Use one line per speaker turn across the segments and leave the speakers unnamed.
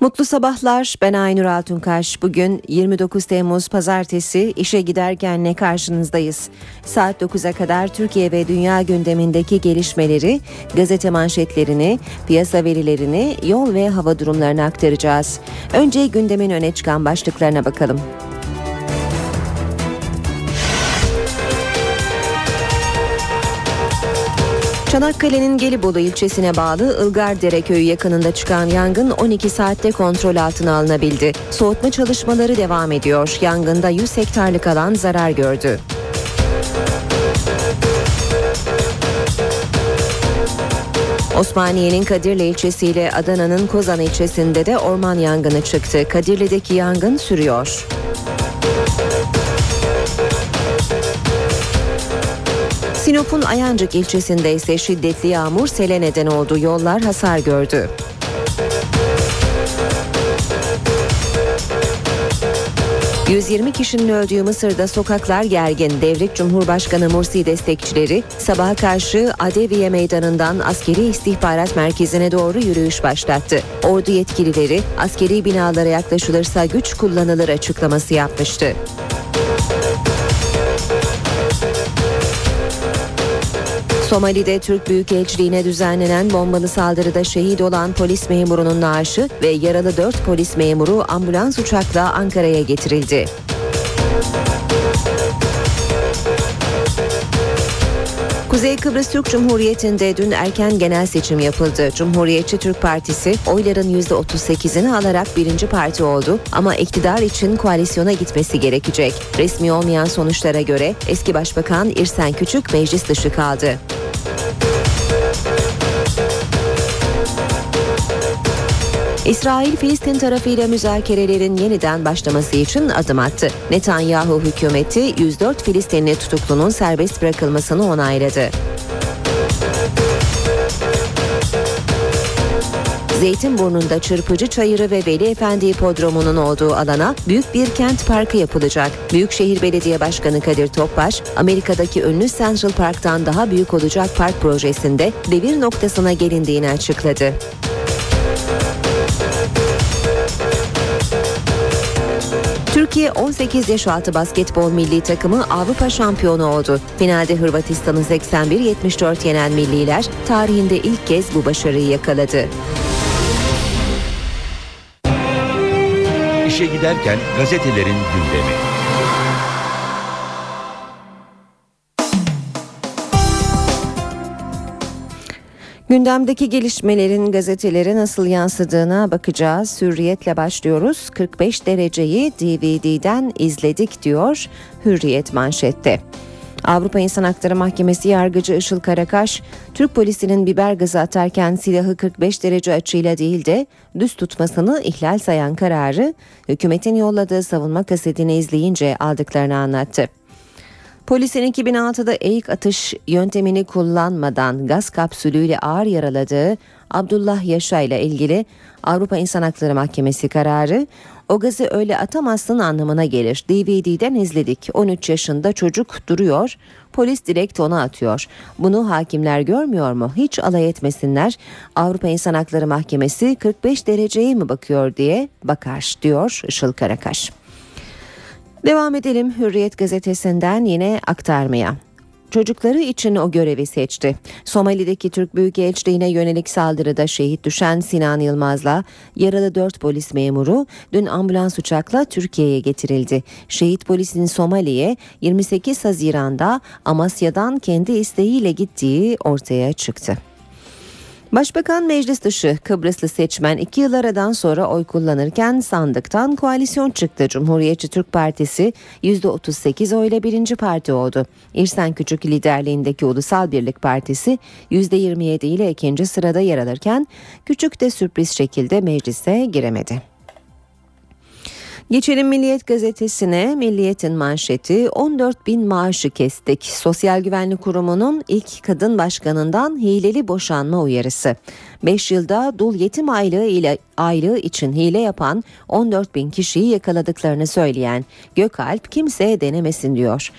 Mutlu sabahlar. Ben Aynur Altunkaş. Bugün 29 Temmuz Pazartesi işe giderken ne karşınızdayız. Saat 9'a kadar Türkiye ve dünya gündemindeki gelişmeleri, gazete manşetlerini, piyasa verilerini, yol ve hava durumlarını aktaracağız. Önce gündemin öne çıkan başlıklarına bakalım. Çanakkale'nin Gelibolu ilçesine bağlı Ilgardere köyü yakınında çıkan yangın 12 saatte kontrol altına alınabildi. Soğutma çalışmaları devam ediyor. Yangında 100 hektarlık alan zarar gördü. Osmaniye'nin Kadirli ilçesiyle Adana'nın Kozan ilçesinde de orman yangını çıktı. Kadirli'deki yangın sürüyor. Sinop'un Ayancık ilçesinde ise şiddetli yağmur sele neden oldu. Yollar hasar gördü. ...120 kişinin öldüğü Mısır'da sokaklar gergin. Devlet Cumhurbaşkanı Mursi destekçileri sabaha karşı Adeviye Meydanı'ndan askeri istihbarat merkezine doğru yürüyüş başlattı. Ordu yetkilileri askeri binalara yaklaşılırsa güç kullanılır açıklaması yapmıştı. Somali'de Türk Büyükelçiliğine düzenlenen bombalı saldırıda şehit olan polis memurunun naaşı ve yaralı 4 polis memuru ambulans uçakla Ankara'ya getirildi. Kuzey Kıbrıs Türk Cumhuriyeti'nde dün erken genel seçim yapıldı. Cumhuriyetçi Türk Partisi oyların %38'ini alarak birinci parti oldu ama iktidar için koalisyona gitmesi gerekecek. Resmi olmayan sonuçlara göre eski başbakan İrsen Küçük meclis dışı kaldı. İsrail Filistin tarafıyla müzakerelerin yeniden başlaması için adım attı. Netanyahu hükümeti 104 Filistinli tutuklunun serbest bırakılmasını onayladı. Zeytinburnu'nda Çırpıcı Çayırı ve Veli Efendi Hipodromu'nun olduğu alana büyük bir kent parkı yapılacak. Büyükşehir Belediye Başkanı Kadir Topbaş, Amerika'daki ünlü Central Park'tan daha büyük olacak park projesinde devir noktasına gelindiğini açıkladı. Türkiye 18 yaş altı basketbol milli takımı Avrupa şampiyonu oldu. Finalde Hırvatistan'ı 81-74 yenen milliler tarihinde ilk kez bu başarıyı yakaladı.
İşe giderken gazetelerin gündemi.
Gündemdeki gelişmelerin gazetelere nasıl yansıdığına bakacağız. Hürriyetle başlıyoruz. 45 dereceyi DVD'den izledik diyor Hürriyet manşette. Avrupa İnsan Hakları Mahkemesi yargıcı Işıl Karakaş, Türk polisinin biber gazı atarken silahı 45 derece açıyla değil de düz tutmasını ihlal sayan kararı hükümetin yolladığı savunma kasetini izleyince aldıklarını anlattı. Polisin 2006'da eğik atış yöntemini kullanmadan gaz kapsülüyle ağır yaraladığı Abdullah Yaşa ile ilgili Avrupa İnsan Hakları Mahkemesi kararı o gazı öyle atamazsın anlamına gelir. DVD'den izledik. 13 yaşında çocuk duruyor. Polis direkt ona atıyor. Bunu hakimler görmüyor mu? Hiç alay etmesinler. Avrupa İnsan Hakları Mahkemesi 45 dereceye mi bakıyor diye bakar diyor Işıl Karakaş. Devam edelim Hürriyet gazetesinden yine aktarmaya. Çocukları için o görevi seçti. Somali'deki Türk Büyükelçiliğine yönelik saldırıda şehit düşen Sinan Yılmaz'la yaralı 4 polis memuru dün ambulans uçakla Türkiye'ye getirildi. Şehit polisin Somali'ye 28 Haziran'da Amasya'dan kendi isteğiyle gittiği ortaya çıktı. Başbakan meclis dışı Kıbrıslı seçmen iki yıl aradan sonra oy kullanırken sandıktan koalisyon çıktı. Cumhuriyetçi Türk Partisi %38 oyla birinci parti oldu. İrsen Küçük liderliğindeki Ulusal Birlik Partisi %27 ile ikinci sırada yer alırken Küçük de sürpriz şekilde meclise giremedi. Geçelim Milliyet gazetesine. Milliyet'in manşeti 14 bin maaşı kestik. Sosyal Güvenlik Kurumu'nun ilk kadın başkanından hileli boşanma uyarısı. 5 yılda dul yetim aylığı ile aylığı için hile yapan 14 bin kişiyi yakaladıklarını söyleyen Gökalp kimseye denemesin diyor.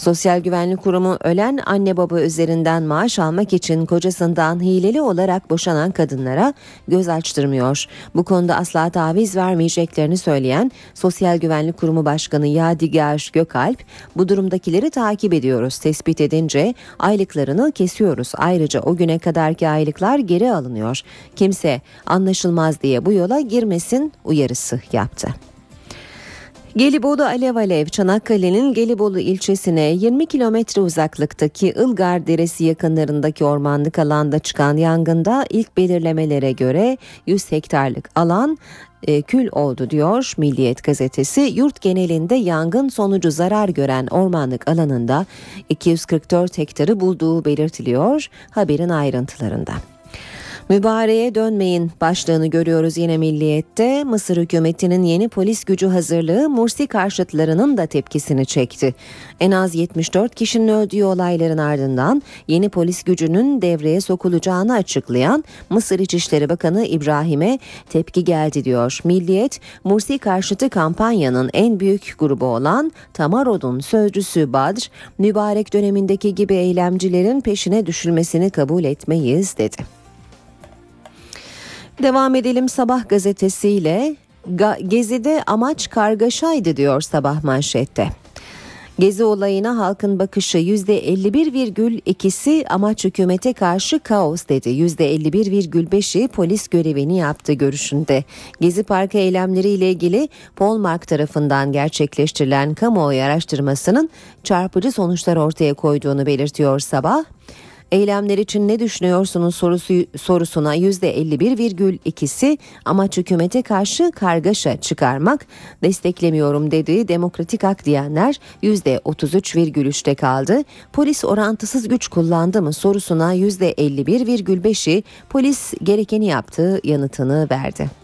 Sosyal Güvenlik Kurumu ölen anne baba üzerinden maaş almak için kocasından hileli olarak boşanan kadınlara göz açtırmıyor. Bu konuda asla taviz vermeyeceklerini söyleyen Sosyal Güvenlik Kurumu Başkanı Yadigar Gökalp bu durumdakileri takip ediyoruz. Tespit edince aylıklarını kesiyoruz. Ayrıca o güne kadarki aylıklar geri alınıyor. Kimse anlaşılmaz diye bu yola girmesin uyarısı yaptı. Gelibolu alev alev Çanakkale'nin Gelibolu ilçesine 20 kilometre uzaklıktaki Ilgar Deresi yakınlarındaki ormanlık alanda çıkan yangında ilk belirlemelere göre 100 hektarlık alan e, kül oldu diyor Milliyet gazetesi. Yurt genelinde yangın sonucu zarar gören ormanlık alanında 244 hektarı bulduğu belirtiliyor haberin ayrıntılarında. Mübareğe dönmeyin başlığını görüyoruz yine milliyette. Mısır hükümetinin yeni polis gücü hazırlığı Mursi karşıtlarının da tepkisini çekti. En az 74 kişinin öldüğü olayların ardından yeni polis gücünün devreye sokulacağını açıklayan Mısır İçişleri Bakanı İbrahim'e tepki geldi diyor. Milliyet, Mursi karşıtı kampanyanın en büyük grubu olan Tamarod'un sözcüsü Badr, mübarek dönemindeki gibi eylemcilerin peşine düşülmesini kabul etmeyiz dedi. Devam edelim Sabah gazetesiyle. Ga- Gezi'de amaç kargaşaydı diyor Sabah manşette. Gezi olayına halkın bakışı %51,2'si amaç hükümete karşı kaos dedi. %51,5'i polis görevini yaptı görüşünde. Gezi Parkı eylemleriyle ilgili Polmark tarafından gerçekleştirilen kamuoyu araştırmasının çarpıcı sonuçlar ortaya koyduğunu belirtiyor Sabah. Eylemler için ne düşünüyorsunuz sorusu, sorusuna %51,2'si amaç hükümete karşı kargaşa çıkarmak desteklemiyorum dediği demokratik hak diyenler %33,3'te kaldı. Polis orantısız güç kullandı mı sorusuna %51,5'i polis gerekeni yaptığı yanıtını verdi.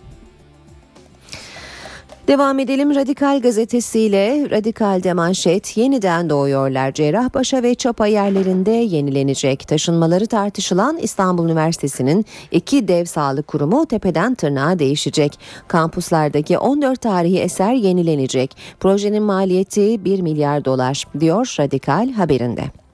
Devam edelim Radikal gazetesiyle Radikal'de manşet yeniden doğuyorlar. Cerrahpaşa ve Çapa yerlerinde yenilenecek. Taşınmaları tartışılan İstanbul Üniversitesi'nin iki dev sağlık kurumu tepeden tırnağa değişecek. Kampuslardaki 14 tarihi eser yenilenecek. Projenin maliyeti 1 milyar dolar diyor Radikal haberinde.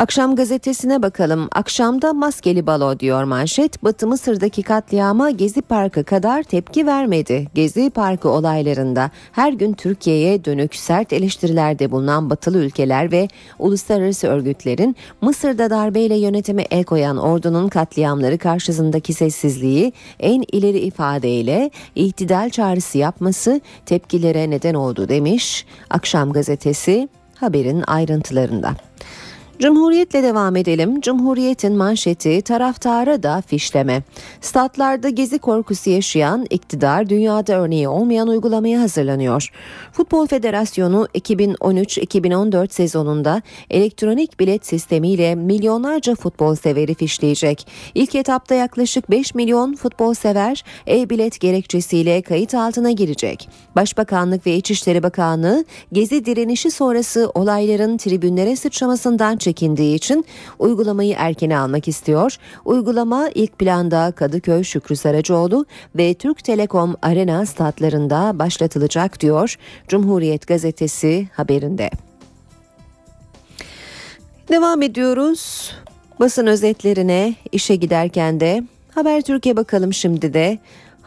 Akşam gazetesine bakalım. Akşamda maskeli balo diyor manşet. Batı Mısır'daki katliama Gezi Parkı kadar tepki vermedi. Gezi Parkı olaylarında her gün Türkiye'ye dönük sert eleştirilerde bulunan batılı ülkeler ve uluslararası örgütlerin Mısır'da darbeyle yönetime el koyan ordunun katliamları karşısındaki sessizliği en ileri ifadeyle ihtidal çağrısı yapması tepkilere neden oldu demiş. Akşam gazetesi haberin ayrıntılarında. Cumhuriyetle devam edelim. Cumhuriyetin manşeti taraftara da fişleme. Statlarda gezi korkusu yaşayan iktidar dünyada örneği olmayan uygulamaya hazırlanıyor. Futbol Federasyonu 2013-2014 sezonunda elektronik bilet sistemiyle milyonlarca futbol severi fişleyecek. İlk etapta yaklaşık 5 milyon futbol sever e-bilet gerekçesiyle kayıt altına girecek. Başbakanlık ve İçişleri Bakanlığı gezi direnişi sonrası olayların tribünlere sıçramasından çekildi çekindiği için uygulamayı erkene almak istiyor. Uygulama ilk planda Kadıköy Şükrü Saracoğlu ve Türk Telekom Arena statlarında başlatılacak diyor Cumhuriyet Gazetesi haberinde. Devam ediyoruz. Basın özetlerine işe giderken de Haber Türkiye bakalım şimdi de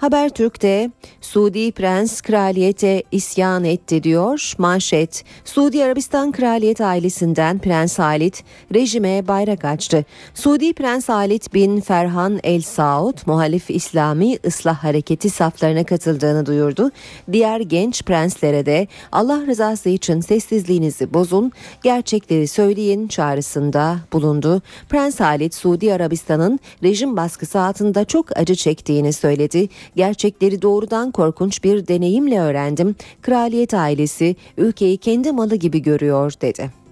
Habertürk'te Suudi Prens kraliyete isyan etti diyor manşet. Suudi Arabistan kraliyet ailesinden Prens Halit rejime bayrak açtı. Suudi Prens Halit bin Ferhan El Saud muhalif İslami ıslah hareketi saflarına katıldığını duyurdu. Diğer genç prenslere de Allah rızası için sessizliğinizi bozun, gerçekleri söyleyin çağrısında bulundu. Prens Halit Suudi Arabistan'ın rejim baskısı altında çok acı çektiğini söyledi. Gerçekleri doğrudan korkunç bir deneyimle öğrendim. Kraliyet ailesi ülkeyi kendi malı gibi görüyor dedi.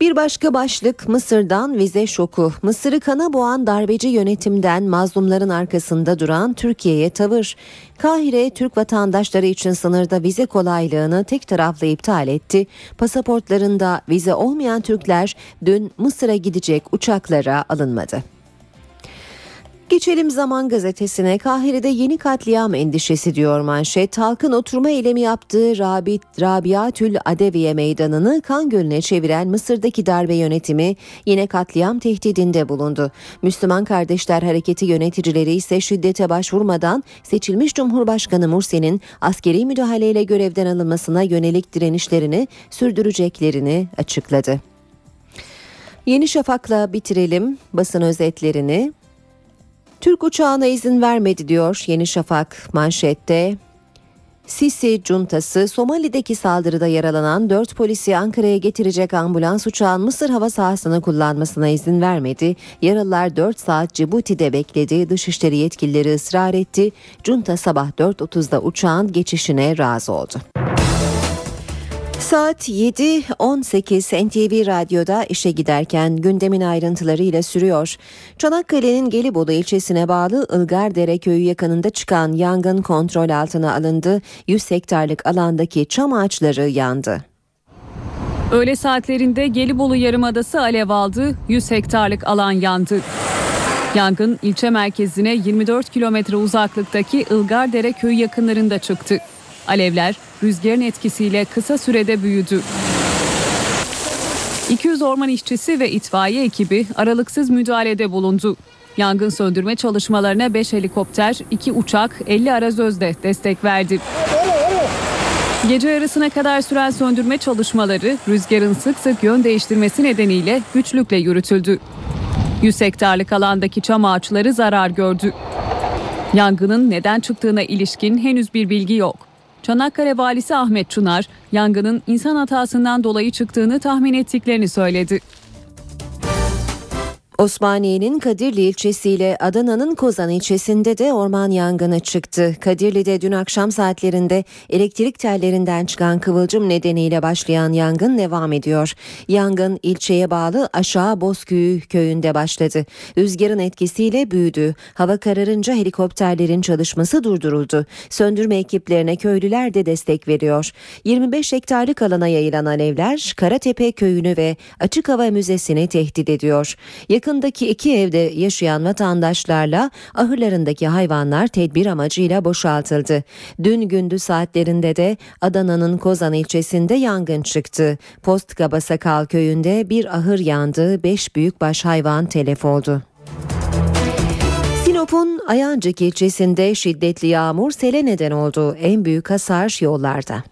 Bir başka başlık Mısır'dan vize şoku. Mısır'ı kana boğan darbeci yönetimden mazlumların arkasında duran Türkiye'ye tavır. Kahire Türk vatandaşları için sınırda vize kolaylığını tek taraflı iptal etti. Pasaportlarında vize olmayan Türkler dün Mısır'a gidecek uçaklara alınmadı. Geçelim Zaman Gazetesi'ne. Kahire'de yeni katliam endişesi diyor manşet. Halkın oturma eylemi yaptığı Rabi, Rabiatül Adeviye meydanını kan gölüne çeviren Mısır'daki darbe yönetimi yine katliam tehdidinde bulundu. Müslüman Kardeşler Hareketi yöneticileri ise şiddete başvurmadan seçilmiş Cumhurbaşkanı Mursi'nin askeri müdahaleyle görevden alınmasına yönelik direnişlerini sürdüreceklerini açıkladı. Yeni Şafak'la bitirelim basın özetlerini. Türk uçağına izin vermedi diyor Yeni Şafak manşette. Sisi cuntası Somali'deki saldırıda yaralanan 4 polisi Ankara'ya getirecek ambulans uçağın Mısır hava sahasını kullanmasına izin vermedi. Yaralılar 4 saat Cibuti'de bekledi. Dışişleri yetkilileri ısrar etti. Junta sabah 4.30'da uçağın geçişine razı oldu. Saat 7.18 NTV Radyo'da işe giderken gündemin ayrıntılarıyla sürüyor. Çanakkale'nin Gelibolu ilçesine bağlı Ilgardere köyü yakınında çıkan yangın kontrol altına alındı. 100 hektarlık alandaki çam ağaçları yandı.
Öğle saatlerinde Gelibolu Yarımadası alev aldı, 100 hektarlık alan yandı. Yangın ilçe merkezine 24 kilometre uzaklıktaki Ilgardere köyü yakınlarında çıktı. Alevler rüzgarın etkisiyle kısa sürede büyüdü. 200 orman işçisi ve itfaiye ekibi aralıksız müdahalede bulundu. Yangın söndürme çalışmalarına 5 helikopter, 2 uçak, 50 arazözde destek verdi. Gece yarısına kadar süren söndürme çalışmaları rüzgarın sık sık yön değiştirmesi nedeniyle güçlükle yürütüldü. 100 hektarlık alandaki çam ağaçları zarar gördü. Yangının neden çıktığına ilişkin henüz bir bilgi yok. Çanakkale valisi Ahmet Çınar, yangının insan hatasından dolayı çıktığını tahmin ettiklerini söyledi.
Osmaniye'nin Kadirli ilçesiyle Adana'nın Kozan ilçesinde de orman yangını çıktı. Kadirli'de dün akşam saatlerinde elektrik tellerinden çıkan kıvılcım nedeniyle başlayan yangın devam ediyor. Yangın ilçeye bağlı Aşağı Bozküyü köyünde başladı. Rüzgarın etkisiyle büyüdü. Hava kararınca helikopterlerin çalışması durduruldu. Söndürme ekiplerine köylüler de destek veriyor. 25 hektarlık alana yayılan alevler Karatepe köyünü ve Açık Hava Müzesi'ni tehdit ediyor. Yakın Yakındaki iki evde yaşayan vatandaşlarla ahırlarındaki hayvanlar tedbir amacıyla boşaltıldı. Dün gündüz saatlerinde de Adana'nın Kozan ilçesinde yangın çıktı. Postkaba Sakal köyünde bir ahır yandı, beş büyükbaş hayvan telef oldu. Sinop'un Ayancık ilçesinde şiddetli yağmur sele neden oldu. En büyük hasar yollarda.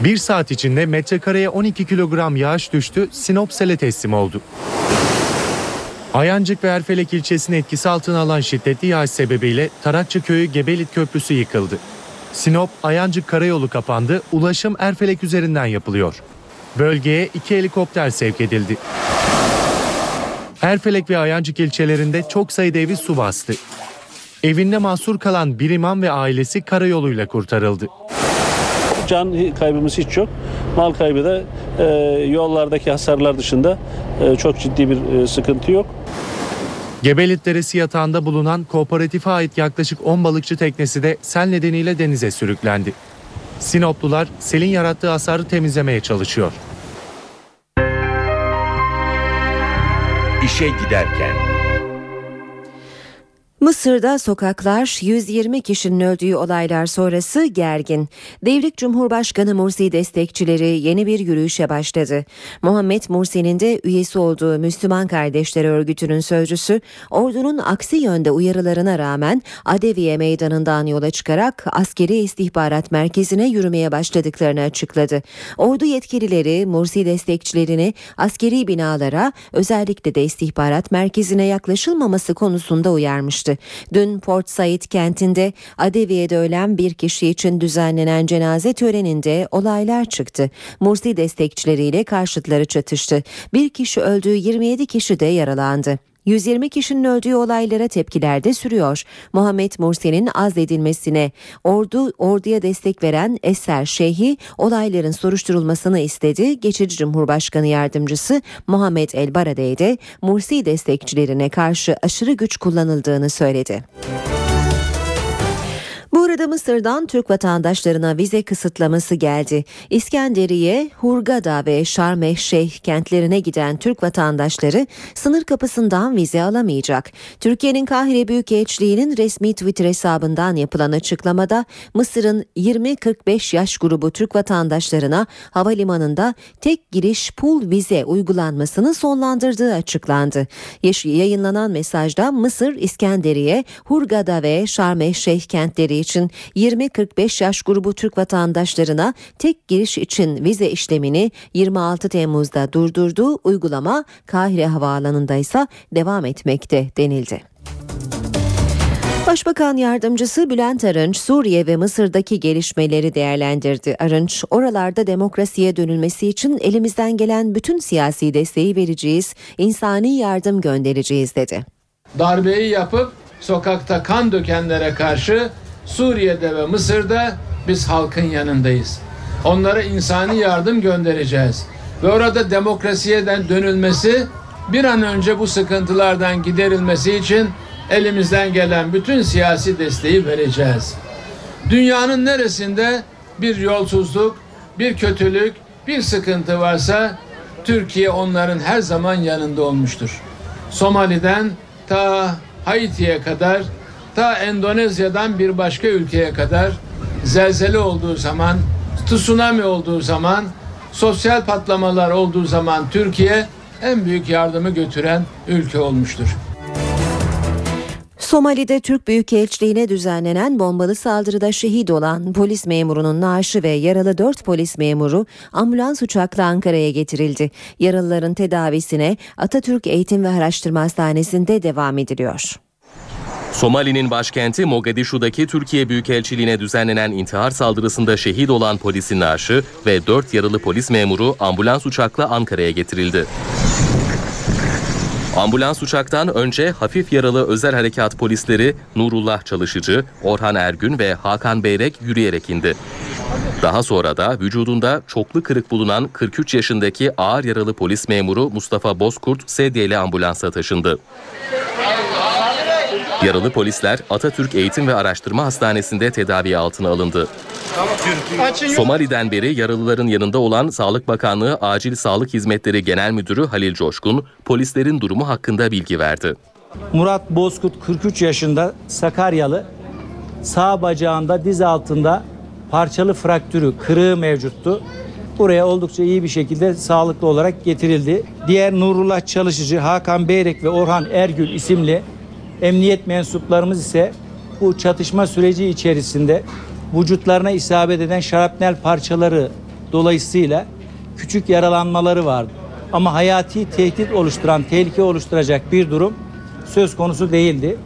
Bir saat içinde metrekareye 12 kilogram yağış düştü, Sinop sele teslim oldu. Ayancık ve Erfelek ilçesini etkisi altına alan şiddetli yağış sebebiyle Tarakçı Köyü Gebelit Köprüsü yıkıldı. Sinop Ayancık Karayolu kapandı, ulaşım Erfelek üzerinden yapılıyor. Bölgeye iki helikopter sevk edildi. Erfelek ve Ayancık ilçelerinde çok sayıda evi su bastı. Evinde mahsur kalan bir imam ve ailesi karayoluyla kurtarıldı.
Can kaybımız hiç yok. Mal kaybı da e, yollardaki hasarlar dışında e, çok ciddi bir e, sıkıntı yok.
Gebelit Deresi yatağında bulunan kooperatife ait yaklaşık 10 balıkçı teknesi de sel nedeniyle denize sürüklendi. Sinoplular selin yarattığı hasarı temizlemeye çalışıyor.
İşe giderken
Mısır'da sokaklar 120 kişinin öldüğü olaylar sonrası gergin. Devrik Cumhurbaşkanı Mursi destekçileri yeni bir yürüyüşe başladı. Muhammed Mursi'nin de üyesi olduğu Müslüman Kardeşler Örgütü'nün sözcüsü ordunun aksi yönde uyarılarına rağmen Adeviye meydanından yola çıkarak askeri istihbarat merkezine yürümeye başladıklarını açıkladı. Ordu yetkilileri Mursi destekçilerini askeri binalara özellikle de istihbarat merkezine yaklaşılmaması konusunda uyarmıştı. Dün Port Said kentinde Adeviye'de ölen bir kişi için düzenlenen cenaze töreninde olaylar çıktı. Mursi destekçileriyle karşıtları çatıştı. Bir kişi öldü, 27 kişi de yaralandı. 120 kişinin öldüğü olaylara tepkiler de sürüyor. Muhammed Mursi'nin azledilmesine ordu orduya destek veren Eser Şeyhi olayların soruşturulmasını istedi. Geçici Cumhurbaşkanı yardımcısı Muhammed El Baradey de Mursi destekçilerine karşı aşırı güç kullanıldığını söyledi. Bu arada Mısır'dan Türk vatandaşlarına vize kısıtlaması geldi. İskenderiye, Hurgada ve Şarm Şeyh kentlerine giden Türk vatandaşları sınır kapısından vize alamayacak. Türkiye'nin Kahire Büyükelçiliği'nin resmi Twitter hesabından yapılan açıklamada Mısır'ın 20-45 yaş grubu Türk vatandaşlarına havalimanında tek giriş pul vize uygulanmasını sonlandırdığı açıklandı. Yayınlanan mesajda Mısır, İskenderiye, Hurgada ve Şarm Şeyh kentleri için 20-45 yaş grubu Türk vatandaşlarına tek giriş için vize işlemini 26 Temmuz'da durdurdu. Uygulama Kahire Havaalanı'nda ise devam etmekte denildi. Başbakan yardımcısı Bülent Arınç Suriye ve Mısır'daki gelişmeleri değerlendirdi. Arınç, oralarda demokrasiye dönülmesi için elimizden gelen bütün siyasi desteği vereceğiz, insani yardım göndereceğiz dedi.
Darbeyi yapıp sokakta kan dökenlere karşı Suriye'de ve Mısır'da biz halkın yanındayız. Onlara insani yardım göndereceğiz. Ve orada demokrasiye dönülmesi bir an önce bu sıkıntılardan giderilmesi için elimizden gelen bütün siyasi desteği vereceğiz. Dünyanın neresinde bir yolsuzluk, bir kötülük, bir sıkıntı varsa Türkiye onların her zaman yanında olmuştur. Somali'den ta Haiti'ye kadar ta Endonezya'dan bir başka ülkeye kadar zelzele olduğu zaman, tsunami olduğu zaman, sosyal patlamalar olduğu zaman Türkiye en büyük yardımı götüren ülke olmuştur.
Somali'de Türk Büyükelçiliğine düzenlenen bombalı saldırıda şehit olan polis memurunun naaşı ve yaralı 4 polis memuru ambulans uçakla Ankara'ya getirildi. Yaralıların tedavisine Atatürk Eğitim ve Araştırma Hastanesi'nde devam ediliyor.
Somali'nin başkenti Mogadishu'daki Türkiye Büyükelçiliğine düzenlenen intihar saldırısında şehit olan polisin naaşı ve 4 yaralı polis memuru ambulans uçakla Ankara'ya getirildi. Ambulans uçaktan önce hafif yaralı özel harekat polisleri Nurullah Çalışıcı, Orhan Ergün ve Hakan Beyrek yürüyerek indi. Daha sonra da vücudunda çoklu kırık bulunan 43 yaşındaki ağır yaralı polis memuru Mustafa Bozkurt sedyeli ambulansa taşındı. Yaralı polisler Atatürk Eğitim ve Araştırma Hastanesi'nde tedavi altına alındı. Somali'den beri yaralıların yanında olan Sağlık Bakanlığı Acil Sağlık Hizmetleri Genel Müdürü Halil Coşkun, polislerin durumu hakkında bilgi verdi.
Murat Bozkurt 43 yaşında Sakaryalı. Sağ bacağında diz altında parçalı fraktürü, kırığı mevcuttu. Buraya oldukça iyi bir şekilde sağlıklı olarak getirildi. Diğer Nurullah Çalışıcı, Hakan Beyrek ve Orhan Ergül isimli emniyet mensuplarımız ise bu çatışma süreci içerisinde vücutlarına isabet eden şarapnel parçaları dolayısıyla küçük yaralanmaları vardı. Ama hayati tehdit oluşturan, tehlike oluşturacak bir durum söz konusu değildi.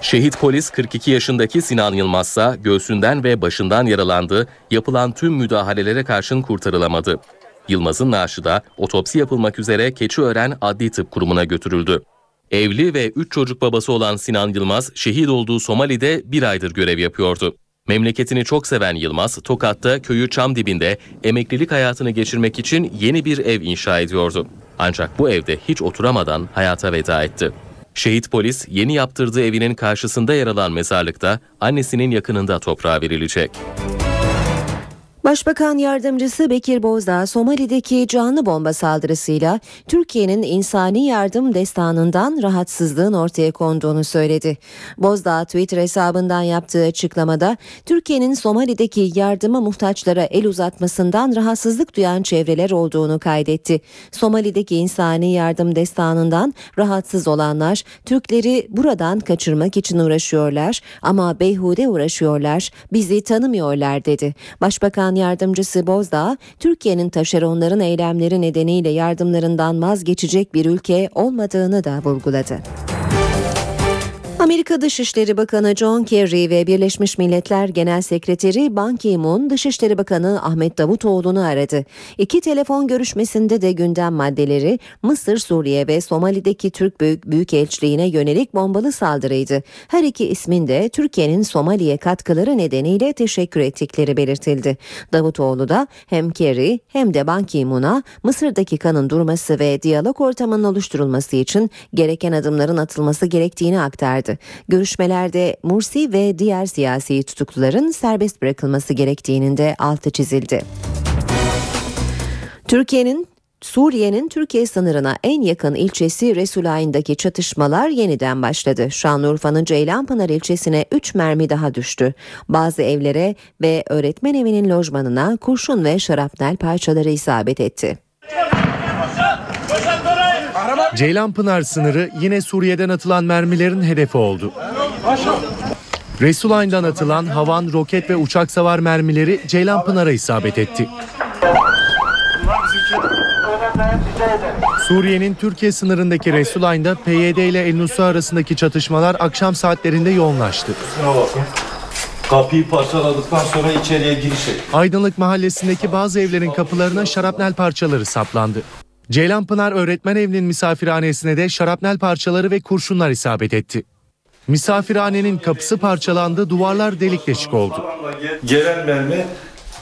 Şehit polis 42 yaşındaki Sinan Yılmazsa göğsünden ve başından yaralandı, yapılan tüm müdahalelere karşın kurtarılamadı. Yılmaz'ın naaşı da otopsi yapılmak üzere Keçiören Adli Tıp Kurumu'na götürüldü. Evli ve 3 çocuk babası olan Sinan Yılmaz, şehit olduğu Somali'de bir aydır görev yapıyordu. Memleketini çok seven Yılmaz, Tokat'ta köyü çam dibinde emeklilik hayatını geçirmek için yeni bir ev inşa ediyordu. Ancak bu evde hiç oturamadan hayata veda etti. Şehit polis yeni yaptırdığı evinin karşısında yer alan mezarlıkta annesinin yakınında toprağa verilecek.
Başbakan yardımcısı Bekir Bozdağ Somali'deki canlı bomba saldırısıyla Türkiye'nin insani yardım destanından rahatsızlığın ortaya konduğunu söyledi. Bozdağ Twitter hesabından yaptığı açıklamada Türkiye'nin Somali'deki yardıma muhtaçlara el uzatmasından rahatsızlık duyan çevreler olduğunu kaydetti. Somali'deki insani yardım destanından rahatsız olanlar Türkleri buradan kaçırmak için uğraşıyorlar ama beyhude uğraşıyorlar bizi tanımıyorlar dedi. Başbakan Yardımcısı Bozdağ, Türkiye'nin taşeronların eylemleri nedeniyle yardımlarından vazgeçecek bir ülke olmadığını da vurguladı. Amerika Dışişleri Bakanı John Kerry ve Birleşmiş Milletler Genel Sekreteri Ban Ki-moon Dışişleri Bakanı Ahmet Davutoğlu'nu aradı. İki telefon görüşmesinde de gündem maddeleri Mısır, Suriye ve Somali'deki Türk Büyük Büyükelçiliğine yönelik bombalı saldırıydı. Her iki ismin de Türkiye'nin Somali'ye katkıları nedeniyle teşekkür ettikleri belirtildi. Davutoğlu da hem Kerry hem de Ban Ki-moon'a Mısır'daki kanın durması ve diyalog ortamının oluşturulması için gereken adımların atılması gerektiğini aktardı. Görüşmelerde Mursi ve diğer siyasi tutukluların serbest bırakılması gerektiğinin de altı çizildi. Türkiye'nin Suriye'nin Türkiye sınırına en yakın ilçesi Resulayn'daki çatışmalar yeniden başladı. Şanlıurfa'nın Ceylanpınar ilçesine 3 mermi daha düştü. Bazı evlere ve öğretmen evinin lojmanına kurşun ve şarapnel parçaları isabet etti.
Ceylanpınar sınırı yine Suriye'den atılan mermilerin hedefi oldu. Resulayn'dan atılan havan, roket ve uçak savar mermileri Ceylanpınar'a isabet etti. Suriye'nin Türkiye sınırındaki Resulayn'da PYD ile El Nusra arasındaki çatışmalar akşam saatlerinde yoğunlaştı.
Kapıyı parçaladıktan sonra içeriye giriş.
Aydınlık mahallesindeki bazı evlerin kapılarına şarapnel parçaları saplandı. Ceylanpınar öğretmen evinin misafirhanesine de şarapnel parçaları ve kurşunlar isabet etti. Misafirhanenin kapısı parçalandı, duvarlar delik deşik oldu.
Gelen mermi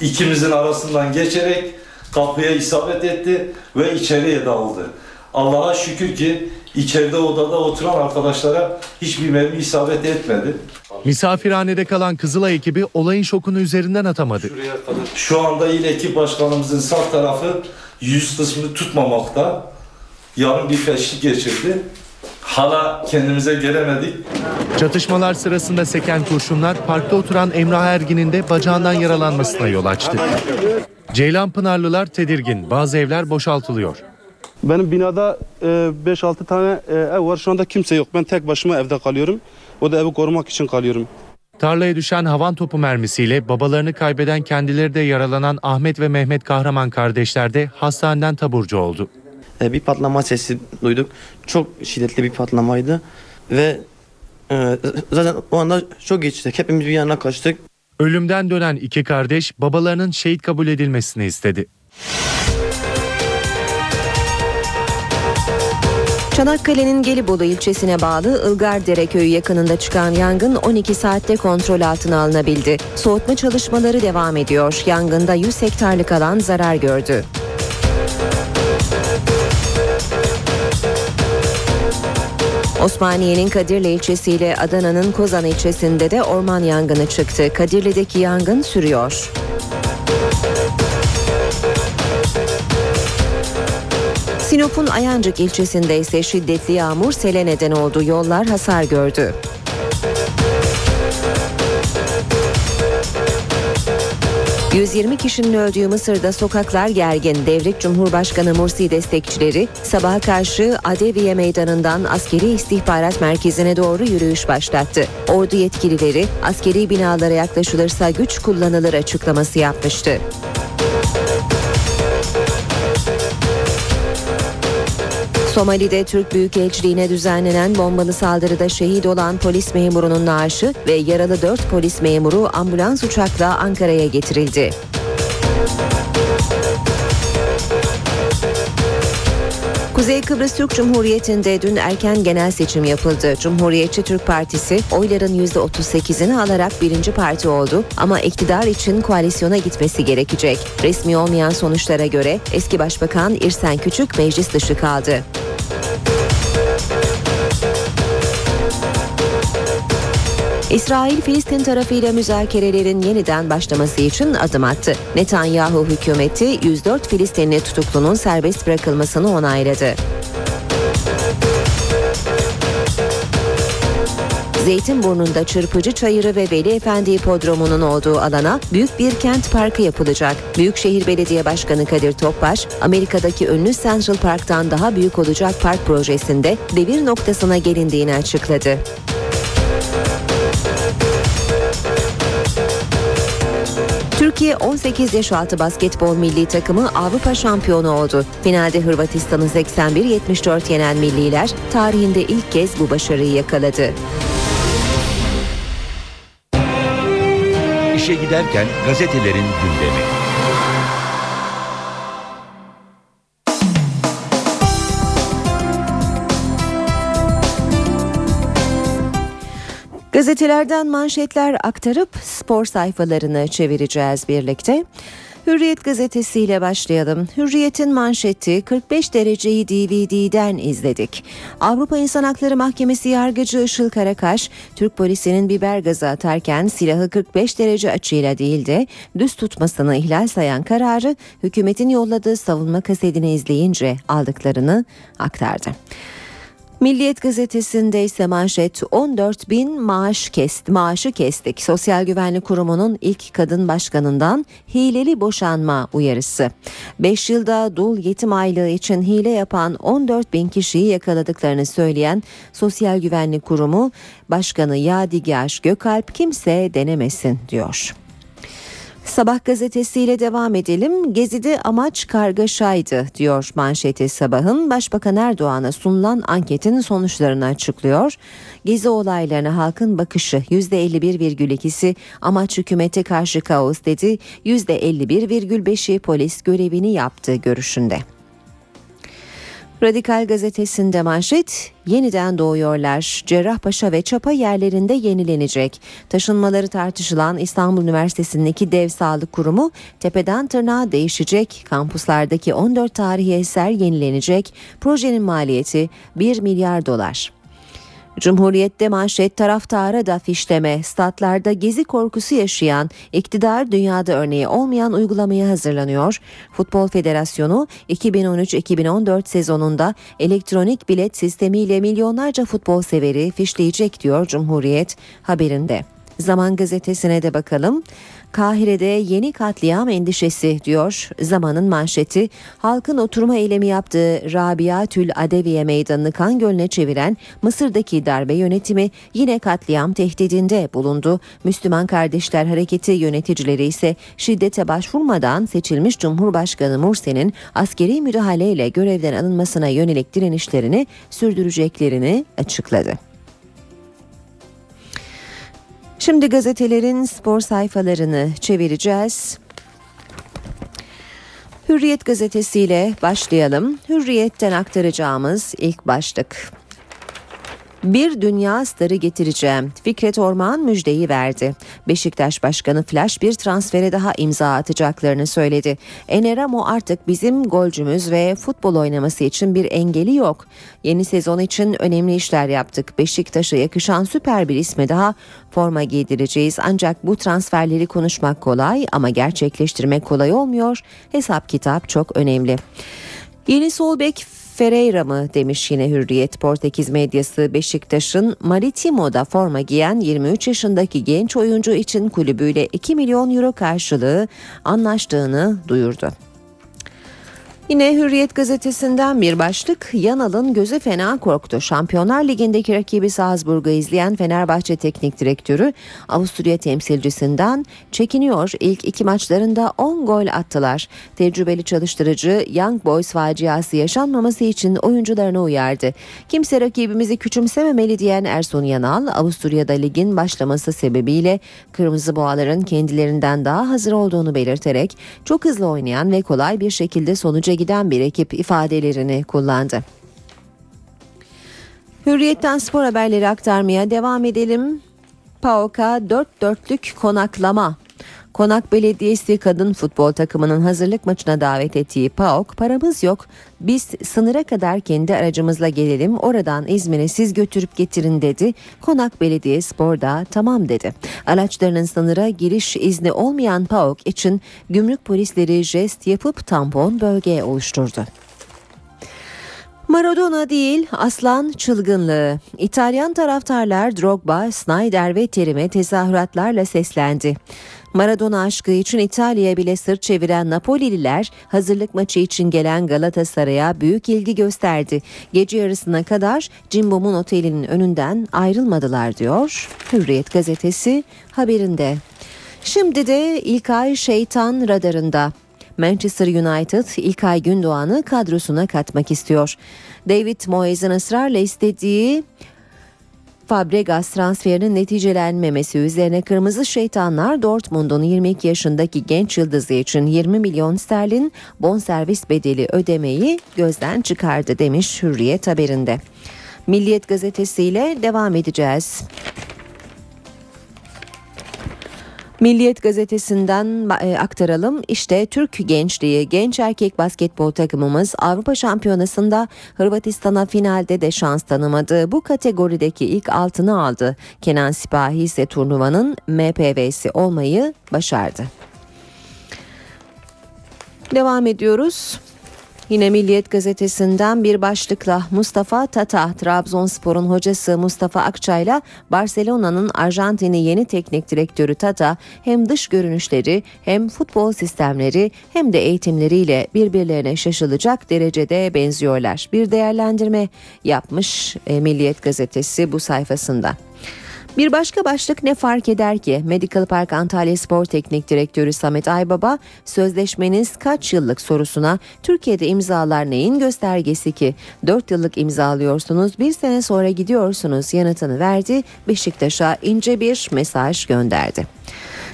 ikimizin arasından geçerek kapıya isabet etti ve içeriye daldı. Allah'a şükür ki içeride odada oturan arkadaşlara hiçbir mermi isabet etmedi.
Misafirhanede kalan Kızılay ekibi olayın şokunu üzerinden atamadı.
Şu anda il ekip başkanımızın sağ tarafı yüz kısmını tutmamakta. Yarın bir felçlik geçirdi. Hala kendimize gelemedik.
Çatışmalar sırasında seken kurşunlar parkta oturan Emrah Ergin'in de bacağından yaralanmasına yol açtı. Ceylanpınarlılar tedirgin, bazı evler boşaltılıyor.
Benim binada 5-6 tane e, ev var. Şu anda kimse yok. Ben tek başıma evde kalıyorum. O da evi korumak için kalıyorum.
Tarlaya düşen havan topu mermisiyle babalarını kaybeden kendileri de yaralanan Ahmet ve Mehmet Kahraman kardeşler de hastaneden taburcu oldu.
E, bir patlama sesi duyduk. Çok şiddetli bir patlamaydı ve e, zaten o anda çok geçtik. Hepimiz bir yana kaçtık.
Ölümden dönen iki kardeş babalarının şehit kabul edilmesini istedi.
Çanakkale'nin Gelibolu ilçesine bağlı Ilgardere köyü yakınında çıkan yangın 12 saatte kontrol altına alınabildi. Soğutma çalışmaları devam ediyor. Yangında 100 hektarlık alan zarar gördü. Osmaniye'nin Kadirli ilçesiyle Adana'nın Kozan ilçesinde de orman yangını çıktı. Kadirli'deki yangın sürüyor. Sinop'un Ayancık ilçesinde ise şiddetli yağmur sele neden oldu. Yollar hasar gördü. ...120 kişinin öldüğü Mısır'da sokaklar gergin. Devlet Cumhurbaşkanı Mursi destekçileri sabaha karşı Adeviye Meydanı'ndan askeri istihbarat merkezine doğru yürüyüş başlattı. Ordu yetkilileri askeri binalara yaklaşılırsa güç kullanılır açıklaması yapmıştı. Somali'de Türk Büyükelçiliğine düzenlenen bombalı saldırıda şehit olan polis memurunun naaşı ve yaralı 4 polis memuru ambulans uçakla Ankara'ya getirildi. Kuzey Kıbrıs Türk Cumhuriyeti'nde dün erken genel seçim yapıldı. Cumhuriyetçi Türk Partisi oyların %38'ini alarak birinci parti oldu ama iktidar için koalisyona gitmesi gerekecek. Resmi olmayan sonuçlara göre eski başbakan İrsen Küçük meclis dışı kaldı. İsrail Filistin tarafıyla müzakerelerin yeniden başlaması için adım attı. Netanyahu hükümeti 104 Filistinli tutuklunun serbest bırakılmasını onayladı. Zeytinburnu'nda Çırpıcı Çayırı ve Veli Efendi Hipodromu'nun olduğu alana büyük bir kent parkı yapılacak. Büyükşehir Belediye Başkanı Kadir Topbaş, Amerika'daki ünlü Central Park'tan daha büyük olacak park projesinde devir noktasına gelindiğini açıkladı. Türkiye 18 yaş altı basketbol milli takımı Avrupa şampiyonu oldu. Finalde Hırvatistan'ı 81-74 yenen milliler tarihinde ilk kez bu başarıyı yakaladı.
İşe giderken gazetelerin gündemi.
Gazetelerden manşetler aktarıp spor sayfalarını çevireceğiz birlikte. Hürriyet gazetesiyle başlayalım. Hürriyet'in manşeti 45 dereceyi DVD'den izledik. Avrupa İnsan Hakları Mahkemesi yargıcı Işıl Karakaş, Türk polisinin biber gazı atarken silahı 45 derece açıyla değil de düz tutmasını ihlal sayan kararı hükümetin yolladığı savunma kasetini izleyince aldıklarını aktardı. Milliyet gazetesinde ise manşet 14 bin maaş kest, maaşı kestik. Sosyal Güvenlik Kurumu'nun ilk kadın başkanından hileli boşanma uyarısı. 5 yılda dul yetim aylığı için hile yapan 14 bin kişiyi yakaladıklarını söyleyen Sosyal Güvenlik Kurumu Başkanı Yadigar Gökalp kimse denemesin diyor. Sabah gazetesiyle devam edelim. Gezide amaç kargaşaydı diyor manşeti sabahın. Başbakan Erdoğan'a sunulan anketin sonuçlarını açıklıyor. Gezi olaylarına halkın bakışı %51,2'si amaç hükümete karşı kaos dedi. %51,5'i polis görevini yaptı görüşünde. Radikal gazetesinde manşet yeniden doğuyorlar. Cerrahpaşa ve Çapa yerlerinde yenilenecek. Taşınmaları tartışılan İstanbul Üniversitesi'nin iki dev sağlık kurumu tepeden tırnağa değişecek. Kampuslardaki 14 tarihi eser yenilenecek. Projenin maliyeti 1 milyar dolar. Cumhuriyette manşet taraftara da fişleme, statlarda gezi korkusu yaşayan, iktidar dünyada örneği olmayan uygulamaya hazırlanıyor. Futbol Federasyonu 2013-2014 sezonunda elektronik bilet sistemiyle milyonlarca futbol severi fişleyecek diyor Cumhuriyet haberinde. Zaman gazetesine de bakalım. Kahire'de yeni katliam endişesi diyor zamanın manşeti. Halkın oturma eylemi yaptığı Rabia Tül Adeviye meydanını kan gölüne çeviren Mısır'daki darbe yönetimi yine katliam tehdidinde bulundu. Müslüman Kardeşler Hareketi yöneticileri ise şiddete başvurmadan seçilmiş Cumhurbaşkanı Mursi'nin askeri müdahaleyle görevden alınmasına yönelik direnişlerini sürdüreceklerini açıkladı. Şimdi gazetelerin spor sayfalarını çevireceğiz. Hürriyet gazetesiyle başlayalım. Hürriyet'ten aktaracağımız ilk başlık. Bir dünya starı getireceğim. Fikret Orman müjdeyi verdi. Beşiktaş Başkanı flash bir transfere daha imza atacaklarını söyledi. Eneramo artık bizim golcümüz ve futbol oynaması için bir engeli yok. Yeni sezon için önemli işler yaptık. Beşiktaş'a yakışan süper bir isme daha forma giydireceğiz. Ancak bu transferleri konuşmak kolay ama gerçekleştirmek kolay olmuyor. Hesap kitap çok önemli. Yeni sol bek Ferreira mı demiş yine Hürriyet Portekiz medyası Beşiktaş'ın Maritimo'da forma giyen 23 yaşındaki genç oyuncu için kulübüyle 2 milyon euro karşılığı anlaştığını duyurdu. Yine Hürriyet gazetesinden bir başlık Yanal'ın gözü fena korktu. Şampiyonlar Ligi'ndeki rakibi Salzburg'u izleyen Fenerbahçe Teknik Direktörü Avusturya temsilcisinden çekiniyor. İlk iki maçlarında 10 gol attılar. Tecrübeli çalıştırıcı Young Boys faciası yaşanmaması için oyuncularına uyardı. Kimse rakibimizi küçümsememeli diyen Ersun Yanal Avusturya'da ligin başlaması sebebiyle Kırmızı Boğaların kendilerinden daha hazır olduğunu belirterek çok hızlı oynayan ve kolay bir şekilde sonuca giden bir ekip ifadelerini kullandı. Hürriyetten spor haberleri aktarmaya devam edelim. PAOK'a dört dörtlük konaklama Konak Belediyesi kadın futbol takımının hazırlık maçına davet ettiği PAOK paramız yok biz sınıra kadar kendi aracımızla gelelim oradan İzmir'e siz götürüp getirin dedi. Konak Belediye Spor da tamam dedi. Araçlarının sınıra giriş izni olmayan PAOK için gümrük polisleri jest yapıp tampon bölge oluşturdu. Maradona değil aslan çılgınlığı. İtalyan taraftarlar Drogba, Snyder ve Terim'e tezahüratlarla seslendi. Maradona aşkı için İtalya'ya bile sırt çeviren Napolililer hazırlık maçı için gelen Galatasaray'a büyük ilgi gösterdi. Gece yarısına kadar Cimbom'un otelinin önünden ayrılmadılar diyor Hürriyet gazetesi haberinde. Şimdi de İlkay Şeytan radarında. Manchester United İlkay Gündoğan'ı kadrosuna katmak istiyor. David Moyes'in ısrarla istediği Fabregas transferinin neticelenmemesi üzerine Kırmızı Şeytanlar Dortmund'un 22 yaşındaki genç yıldızı için 20 milyon sterlin bonservis bedeli ödemeyi gözden çıkardı demiş Hürriyet haberinde. Milliyet gazetesiyle devam edeceğiz. Milliyet gazetesinden e, aktaralım. İşte Türk gençliği genç erkek basketbol takımımız Avrupa Şampiyonası'nda Hırvatistan'a finalde de şans tanımadı. Bu kategorideki ilk altını aldı. Kenan Sipahi ise turnuvanın MPV'si olmayı başardı. Devam ediyoruz. Yine Milliyet gazetesinden bir başlıkla Mustafa Tata, Trabzonspor'un hocası Mustafa Akçay'la Barcelona'nın Arjantin'i yeni teknik direktörü Tata hem dış görünüşleri hem futbol sistemleri hem de eğitimleriyle birbirlerine şaşılacak derecede benziyorlar. Bir değerlendirme yapmış e, Milliyet gazetesi bu sayfasında. Bir başka başlık ne fark eder ki? Medical Park Antalya Spor Teknik Direktörü Samet Aybaba, sözleşmeniz kaç yıllık sorusuna Türkiye'de imzalar neyin göstergesi ki? 4 yıllık imzalıyorsunuz, bir sene sonra gidiyorsunuz yanıtını verdi. Beşiktaş'a ince bir mesaj gönderdi.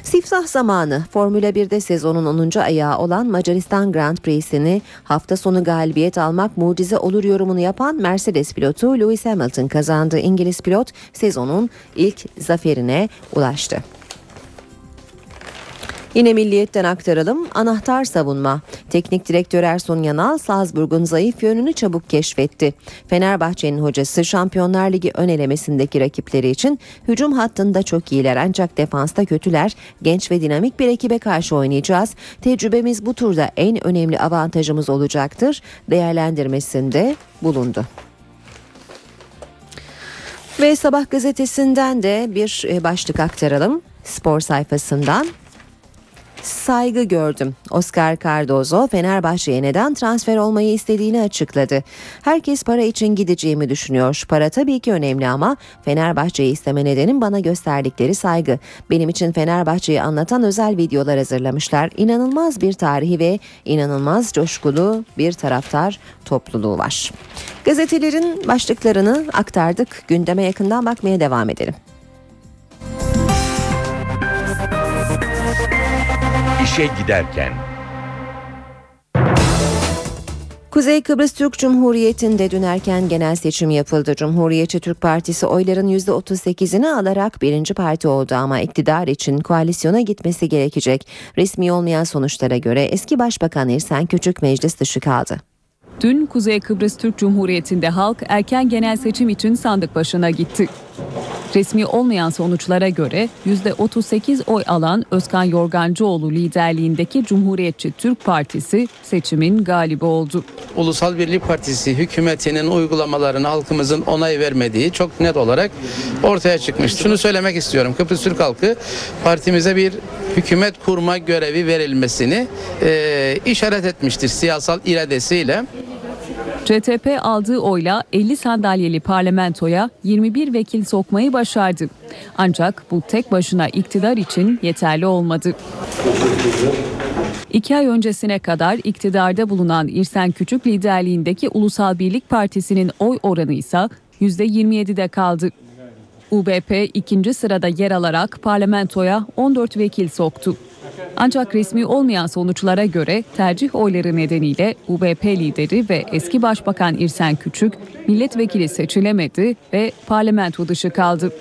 Siftah zamanı Formula 1'de sezonun 10. ayağı olan Macaristan Grand Prix'sini hafta sonu galibiyet almak mucize olur yorumunu yapan Mercedes pilotu Lewis Hamilton kazandı. İngiliz pilot sezonun ilk zaferine ulaştı. Yine milliyetten aktaralım. Anahtar savunma. Teknik direktör Ersun Yanal Salzburg'un zayıf yönünü çabuk keşfetti. Fenerbahçe'nin hocası Şampiyonlar Ligi ön elemesindeki rakipleri için hücum hattında çok iyiler ancak defansta kötüler. Genç ve dinamik bir ekibe karşı oynayacağız. Tecrübemiz bu turda en önemli avantajımız olacaktır. Değerlendirmesinde bulundu. Ve Sabah gazetesinden de bir e, başlık aktaralım spor sayfasından saygı gördüm. Oscar Cardozo Fenerbahçe'ye neden transfer olmayı istediğini açıkladı. Herkes para için gideceğimi düşünüyor. Para tabii ki önemli ama Fenerbahçe'yi isteme nedenim bana gösterdikleri saygı. Benim için Fenerbahçe'yi anlatan özel videolar hazırlamışlar. İnanılmaz bir tarihi ve inanılmaz coşkulu bir taraftar topluluğu var. Gazetelerin başlıklarını aktardık. Gündeme yakından bakmaya devam edelim.
İşe giderken.
Kuzey Kıbrıs Türk Cumhuriyeti'nde dün erken genel seçim yapıldı. Cumhuriyetçi Türk Partisi oyların %38'ini alarak birinci parti oldu ama iktidar için koalisyona gitmesi gerekecek. Resmi olmayan sonuçlara göre eski Başbakan İrsen Küçük meclis dışı kaldı.
Dün Kuzey Kıbrıs Türk Cumhuriyeti'nde halk erken genel seçim için sandık başına gitti. Resmi olmayan sonuçlara göre %38 oy alan Özkan Yorgancıoğlu liderliğindeki Cumhuriyetçi Türk Partisi seçimin galibi oldu.
Ulusal Birlik Partisi hükümetinin uygulamalarını halkımızın onay vermediği çok net olarak ortaya çıkmıştır. Şunu söylemek istiyorum. Kıbrıs Türk halkı partimize bir hükümet kurma görevi verilmesini e, işaret etmiştir siyasal iradesiyle.
CTP aldığı oyla 50 sandalyeli parlamentoya 21 vekil sokmayı başardı. Ancak bu tek başına iktidar için yeterli olmadı. İki ay öncesine kadar iktidarda bulunan İrsen Küçük liderliğindeki Ulusal Birlik Partisi'nin oy oranı ise %27'de kaldı. UBP ikinci sırada yer alarak parlamentoya 14 vekil soktu. Ancak resmi olmayan sonuçlara göre tercih oyları nedeniyle UBP lideri ve eski başbakan İrsen Küçük milletvekili seçilemedi ve parlamento dışı kaldı.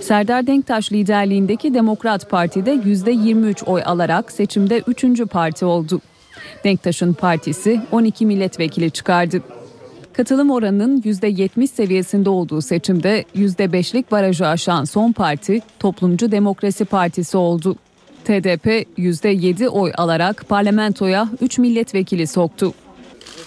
Serdar Denktaş liderliğindeki Demokrat Parti'de %23 oy alarak seçimde 3. parti oldu. Denktaş'ın partisi 12 milletvekili çıkardı. Katılım oranının %70 seviyesinde olduğu seçimde %5'lik barajı aşan son parti Toplumcu Demokrasi Partisi oldu. TDP %7 oy alarak parlamentoya 3 milletvekili soktu.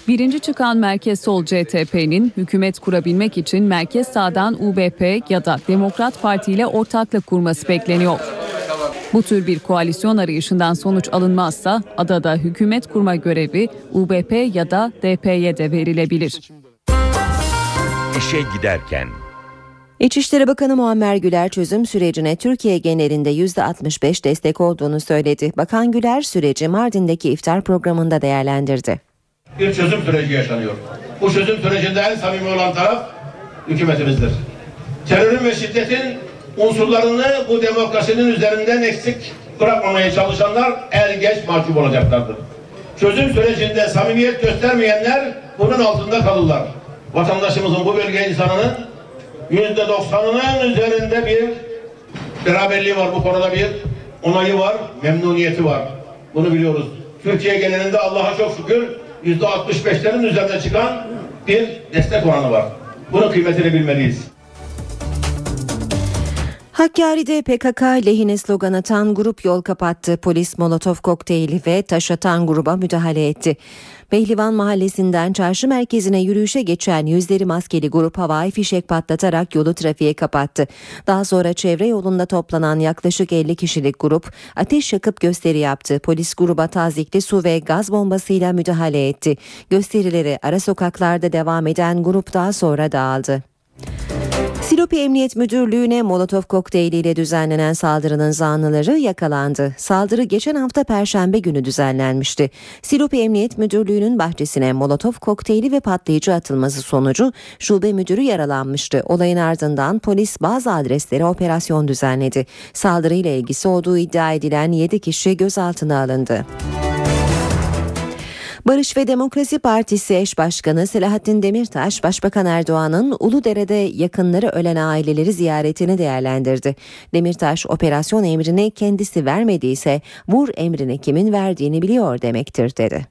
Birinci çıkan Merkez Sol CTP'nin hükümet kurabilmek için Merkez Sağ'dan UBP ya da Demokrat Parti ile ortaklık kurması bekleniyor. Bu tür bir koalisyon arayışından sonuç alınmazsa adada hükümet kurma görevi UBP ya da DP'ye de verilebilir.
İşe giderken.
İçişleri Bakanı Muammer Güler çözüm sürecine Türkiye genelinde %65 destek olduğunu söyledi. Bakan Güler süreci Mardin'deki iftar programında değerlendirdi.
Bir çözüm süreci yaşanıyor. Bu çözüm sürecinde en samimi olan taraf hükümetimizdir. Terörün ve şiddetin unsurlarını bu demokrasinin üzerinden eksik bırakmamaya çalışanlar er geç mahcup olacaklardır. Çözüm sürecinde samimiyet göstermeyenler bunun altında kalırlar. Vatandaşımızın bu bölge insanının yüzde doksanının üzerinde bir beraberliği var bu konuda bir onayı var, memnuniyeti var. Bunu biliyoruz. Türkiye genelinde Allah'a çok şükür yüzde 65'lerin üzerinde çıkan bir destek oranı var. Bunun kıymetini bilmeliyiz.
Hakkari'de PKK lehine slogan atan grup yol kapattı. Polis molotof kokteyli ve taş atan gruba müdahale etti. Pehlivan mahallesinden çarşı merkezine yürüyüşe geçen yüzleri maskeli grup havai fişek patlatarak yolu trafiğe kapattı. Daha sonra çevre yolunda toplanan yaklaşık 50 kişilik grup ateş yakıp gösteri yaptı. Polis gruba tazikli su ve gaz bombasıyla müdahale etti. Gösterileri ara sokaklarda devam eden grup daha sonra dağıldı. Silopi Emniyet Müdürlüğü'ne Molotov kokteyliyle düzenlenen saldırının zanlıları yakalandı. Saldırı geçen hafta Perşembe günü düzenlenmişti. Silopi Emniyet Müdürlüğü'nün bahçesine Molotov kokteyli ve patlayıcı atılması sonucu şube müdürü yaralanmıştı. Olayın ardından polis bazı adreslere operasyon düzenledi. Saldırıyla ilgisi olduğu iddia edilen 7 kişi gözaltına alındı. Barış ve Demokrasi Partisi eş başkanı Selahattin Demirtaş, Başbakan Erdoğan'ın Uludere'de yakınları ölen aileleri ziyaretini değerlendirdi. Demirtaş, operasyon emrini kendisi vermediyse vur emrini kimin verdiğini biliyor demektir dedi.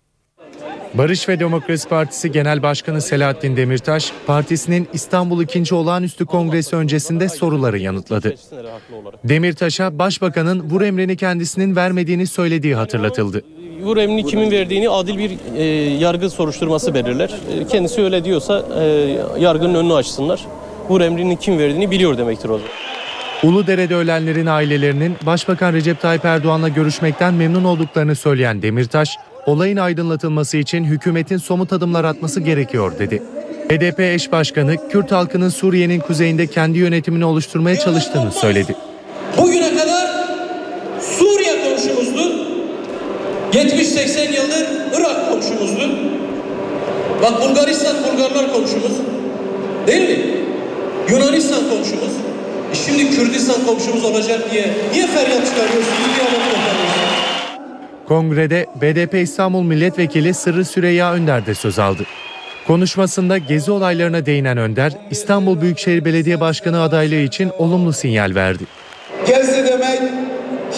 Barış ve Demokrasi Partisi Genel Başkanı Selahattin Demirtaş, partisinin İstanbul 2. Olağanüstü Kongresi öncesinde soruları yanıtladı. Demirtaş'a Başbakanın vur emrini kendisinin vermediğini söylediği hatırlatıldı.
Vur emrini kimin verdiğini adil bir e, yargı soruşturması belirler. E, kendisi öyle diyorsa e, yargının önünü açsınlar. Vur emrini kim verdiğini biliyor demektir o zaman.
Uludere'de ölenlerin ailelerinin Başbakan Recep Tayyip Erdoğan'la görüşmekten memnun olduklarını söyleyen Demirtaş, olayın aydınlatılması için hükümetin somut adımlar atması gerekiyor dedi. HDP eş başkanı Kürt halkının Suriye'nin kuzeyinde kendi yönetimini oluşturmaya çalıştığını söyledi.
Bugüne kadar Suriye komşumuzdu. 70-80 yıldır Irak komşumuzdu. Bak Bulgaristan Bulgarlar komşumuz. Değil mi? Yunanistan komşumuz. E şimdi Kürdistan komşumuz olacak diye niye feryat çıkarıyorsun? Niye anlatıyorsun?
Kongrede BDP İstanbul Milletvekili Sırrı Süreyya Önder de söz aldı. Konuşmasında gezi olaylarına değinen Önder, İstanbul Büyükşehir Belediye Başkanı adaylığı için olumlu sinyal verdi.
Gezi demek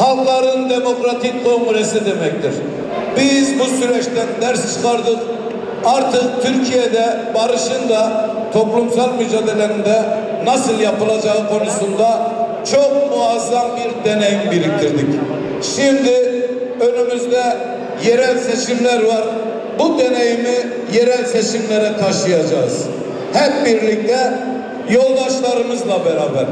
halkların demokratik kongresi demektir. Biz bu süreçten ders çıkardık. Artık Türkiye'de barışın da toplumsal mücadelenin de nasıl yapılacağı konusunda çok muazzam bir deneyim biriktirdik. Şimdi önümüzde yerel seçimler var. Bu deneyimi yerel seçimlere taşıyacağız. Hep birlikte yoldaşlarımızla beraber.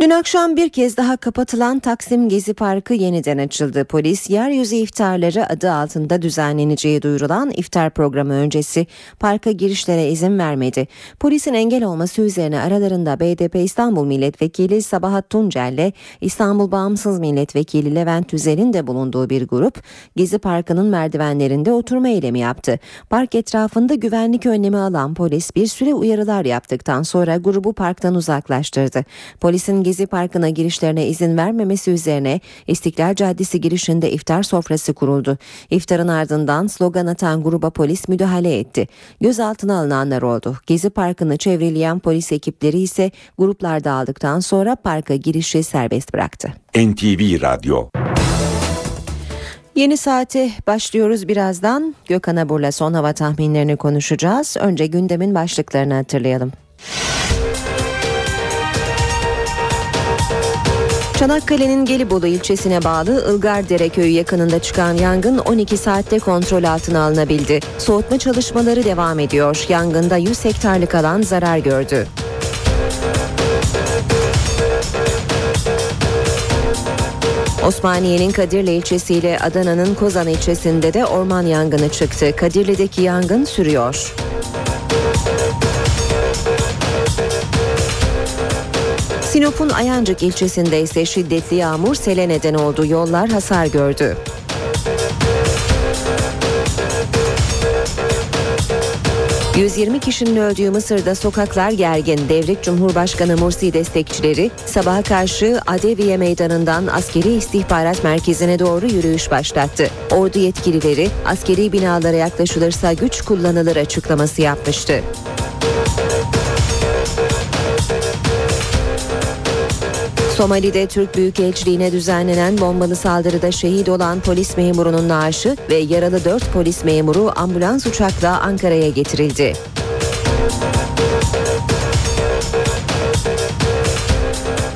Dün akşam bir kez daha kapatılan Taksim Gezi Parkı yeniden açıldı. Polis yeryüzü iftarları adı altında düzenleneceği duyurulan iftar programı öncesi parka girişlere izin vermedi. Polisin engel olması üzerine aralarında BDP İstanbul Milletvekili Sabahat Tuncel ile İstanbul Bağımsız Milletvekili Levent Tüzel'in de bulunduğu bir grup Gezi Parkı'nın merdivenlerinde oturma eylemi yaptı. Park etrafında güvenlik önlemi alan polis bir süre uyarılar yaptıktan sonra grubu parktan uzaklaştırdı. Polisin Gezi Parkı'na girişlerine izin vermemesi üzerine İstiklal Caddesi girişinde iftar sofrası kuruldu. İftarın ardından slogan atan gruba polis müdahale etti. Gözaltına alınanlar oldu. Gezi Parkı'nı çevreleyen polis ekipleri ise gruplar dağıldıktan sonra parka girişi serbest bıraktı.
NTV Radyo
Yeni saate başlıyoruz birazdan. Gökhan Abur'la son hava tahminlerini konuşacağız. Önce gündemin başlıklarını hatırlayalım. Çanakkale'nin Gelibolu ilçesine bağlı Ilgardere köyü yakınında çıkan yangın 12 saatte kontrol altına alınabildi. Soğutma çalışmaları devam ediyor. Yangında 100 hektarlık alan zarar gördü. Osmaniye'nin Kadirli ilçesiyle Adana'nın Kozan ilçesinde de orman yangını çıktı. Kadirli'deki yangın sürüyor. Sinop'un Ayancık ilçesinde ise şiddetli yağmur sele neden oldu. Yollar hasar gördü. 120 kişinin öldüğü Mısır'da sokaklar gergin. Devrik Cumhurbaşkanı Mursi destekçileri sabaha karşı Adeviye Meydanı'ndan askeri istihbarat merkezine doğru yürüyüş başlattı. Ordu yetkilileri askeri binalara yaklaşılırsa güç kullanılır açıklaması yapmıştı. Somali'de Türk Büyükelçiliğine düzenlenen bombalı saldırıda şehit olan polis memurunun naaşı ve yaralı 4 polis memuru ambulans uçakla Ankara'ya getirildi.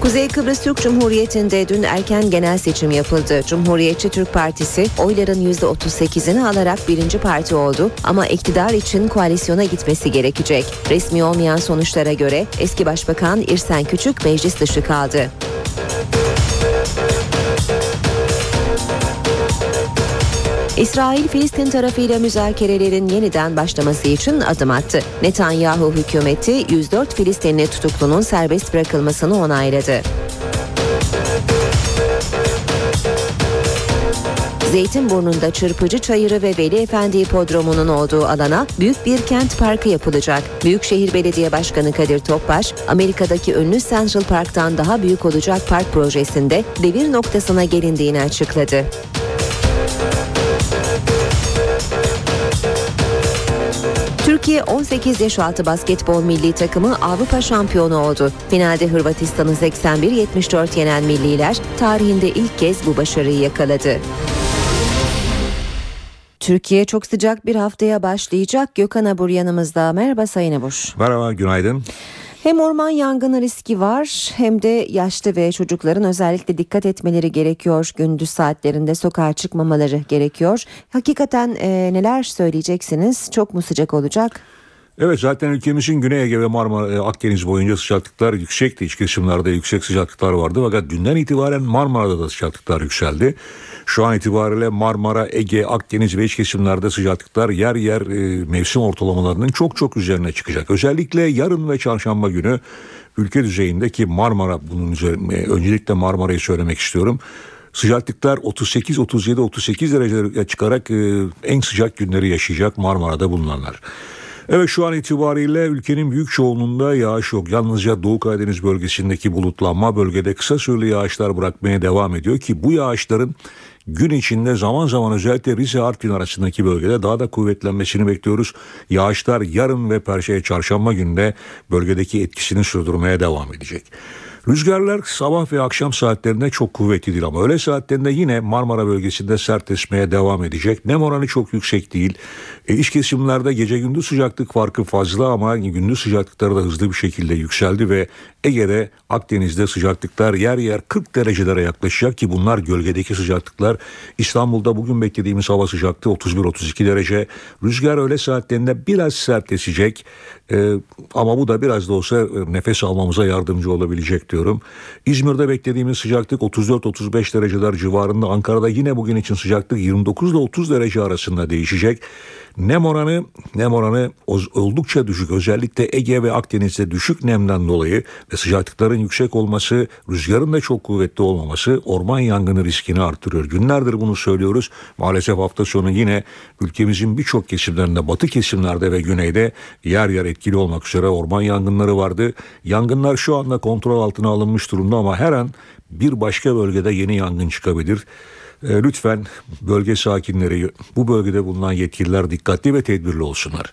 Kuzey Kıbrıs Türk Cumhuriyeti'nde dün erken genel seçim yapıldı. Cumhuriyetçi Türk Partisi oyların %38'ini alarak birinci parti oldu ama iktidar için koalisyona gitmesi gerekecek. Resmi olmayan sonuçlara göre eski başbakan İrsen Küçük meclis dışı kaldı. İsrail Filistin tarafıyla müzakerelerin yeniden başlaması için adım attı. Netanyahu hükümeti 104 Filistinli tutuklunun serbest bırakılmasını onayladı. Zeytinburnu'nda Çırpıcı Çayırı ve Veli Efendi Hipodromu'nun olduğu alana büyük bir kent parkı yapılacak. Büyükşehir Belediye Başkanı Kadir Topbaş, Amerika'daki ünlü Central Park'tan daha büyük olacak park projesinde devir noktasına gelindiğini açıkladı. Türkiye 18 yaş altı basketbol milli takımı Avrupa şampiyonu oldu. Finalde Hırvatistan'ı 81-74 yenen milliler tarihinde ilk kez bu başarıyı yakaladı. Türkiye çok sıcak bir haftaya başlayacak. Gökhan Abur yanımızda. Merhaba Sayın Abur.
Merhaba, günaydın.
Hem orman yangını riski var hem de yaşlı ve çocukların özellikle dikkat etmeleri gerekiyor. Gündüz saatlerinde sokağa çıkmamaları gerekiyor. Hakikaten e, neler söyleyeceksiniz? Çok mu sıcak olacak?
Evet zaten ülkemizin Güney Ege ve Marmara Akdeniz boyunca sıcaklıklar yüksekti. İç kesimlerde yüksek sıcaklıklar vardı. Fakat dünden itibaren Marmara'da da sıcaklıklar yükseldi. Şu an itibariyle Marmara, Ege, Akdeniz ve iç kesimlerde sıcaklıklar yer yer e, mevsim ortalamalarının çok çok üzerine çıkacak. Özellikle yarın ve çarşamba günü ülke düzeyindeki Marmara bunun üzerine öncelikle Marmara'yı söylemek istiyorum. Sıcaklıklar 38, 37, 38 derecelere çıkarak e, en sıcak günleri yaşayacak Marmara'da bulunanlar. Evet şu an itibariyle ülkenin büyük çoğunluğunda yağış yok. Yalnızca Doğu Karadeniz bölgesindeki bulutlanma bölgede kısa süreli yağışlar bırakmaya devam ediyor ki bu yağışların gün içinde zaman zaman özellikle Rize Artvin arasındaki bölgede daha da kuvvetlenmesini bekliyoruz. Yağışlar yarın ve perşembe çarşamba günde bölgedeki etkisini sürdürmeye devam edecek. Rüzgarlar sabah ve akşam saatlerinde çok kuvvetli değil ama öğle saatlerinde yine Marmara bölgesinde sert esmeye devam edecek. Nem oranı çok yüksek değil. E, iç kesimlerde gece gündüz sıcaklık farkı fazla ama gündüz sıcaklıkları da hızlı bir şekilde yükseldi ve Ege'de Akdeniz'de sıcaklıklar yer yer 40 derecelere yaklaşacak ki bunlar gölgedeki sıcaklıklar. İstanbul'da bugün beklediğimiz hava sıcaklığı 31-32 derece. Rüzgar öğle saatlerinde biraz sertleşecek ee, ama bu da biraz da olsa e, nefes almamıza yardımcı olabilecek diyorum. İzmir'de beklediğimiz sıcaklık 34-35 dereceler civarında. Ankara'da yine bugün için sıcaklık 29 ile 30 derece arasında değişecek. Nem oranı, nem oranı oldukça düşük. Özellikle Ege ve Akdeniz'de düşük nemden dolayı ve sıcaklıkların yüksek olması, rüzgarın da çok kuvvetli olmaması orman yangını riskini artırıyor. Günlerdir bunu söylüyoruz. Maalesef hafta sonu yine ülkemizin birçok kesimlerinde, batı kesimlerde ve güneyde yer yer etkili olmak üzere orman yangınları vardı. Yangınlar şu anda kontrol altına alınmış durumda ama her an bir başka bölgede yeni yangın çıkabilir. E, lütfen bölge sakinleri bu bölgede bulunan yetkililer dikkatli ve tedbirli olsunlar.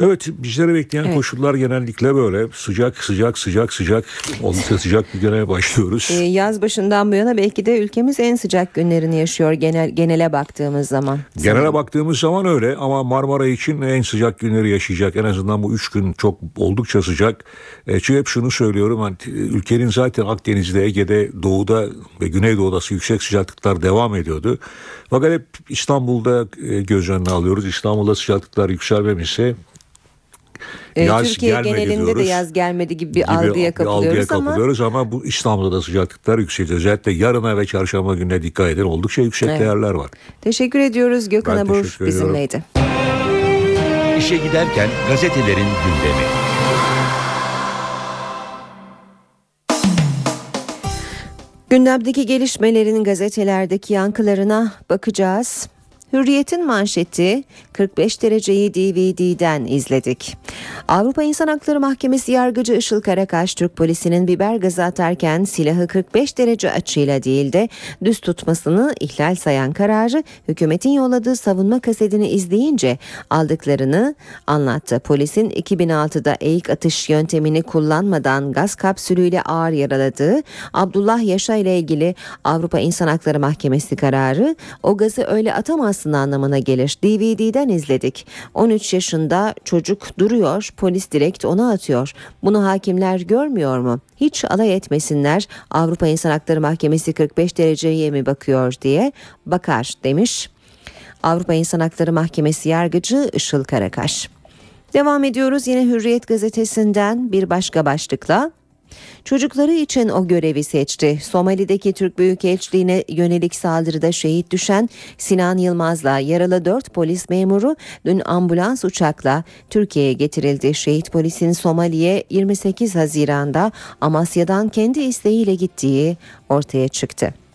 Evet bizlere bekleyen evet. koşullar genellikle böyle sıcak sıcak sıcak sıcak oldukça sıcak bir güne başlıyoruz.
Ee, yaz başından bu yana belki de ülkemiz en sıcak günlerini yaşıyor genel genele baktığımız zaman.
Genele Sanırım. baktığımız zaman öyle ama Marmara için en sıcak günleri yaşayacak. En azından bu üç gün çok oldukça sıcak. E, çünkü hep şunu söylüyorum hani ülkenin zaten Akdeniz'de, Ege'de, Doğu'da ve Güneydoğu'dası yüksek sıcaklıklar devam ediyordu. Fakat hep İstanbul'da e, göz önüne alıyoruz. İstanbul'da sıcaklıklar yükselmemişse
yaz Türkiye genelinde diyoruz. de yaz gelmedi gibi bir gibi algıya kapılıyoruz,
algıya kapılıyoruz ama... ama bu İstanbul'da da sıcaklıklar yükseliyor. Özellikle yarına ve çarşamba gününe dikkat edin. Oldukça yüksek evet. değerler var.
Teşekkür ediyoruz. Gökhan ben Abur bizimleydi.
İşe giderken gazetelerin gündemi.
Gündemdeki gelişmelerin gazetelerdeki yankılarına bakacağız. Hürriyet'in manşeti 45 dereceyi DVD'den izledik. Avrupa İnsan Hakları Mahkemesi yargıcı Işıl Karakaş Türk polisinin biber gazı atarken silahı 45 derece açıyla değil de düz tutmasını ihlal sayan kararı hükümetin yolladığı savunma kasetini izleyince aldıklarını anlattı. Polisin 2006'da eğik atış yöntemini kullanmadan gaz kapsülüyle ağır yaraladığı Abdullah Yaşa ile ilgili Avrupa İnsan Hakları Mahkemesi kararı o gazı öyle atamaz olmasının anlamına gelir. DVD'den izledik. 13 yaşında çocuk duruyor, polis direkt ona atıyor. Bunu hakimler görmüyor mu? Hiç alay etmesinler. Avrupa İnsan Hakları Mahkemesi 45 dereceye mi bakıyor diye bakar demiş. Avrupa İnsan Hakları Mahkemesi yargıcı Işıl Karakaş. Devam ediyoruz yine Hürriyet gazetesinden bir başka başlıkla. Çocukları için o görevi seçti. Somali'deki Türk Büyükelçiliğine yönelik saldırıda şehit düşen Sinan Yılmaz'la yaralı 4 polis memuru dün ambulans uçakla Türkiye'ye getirildi. Şehit polisin Somali'ye 28 Haziran'da Amasya'dan kendi isteğiyle gittiği ortaya çıktı.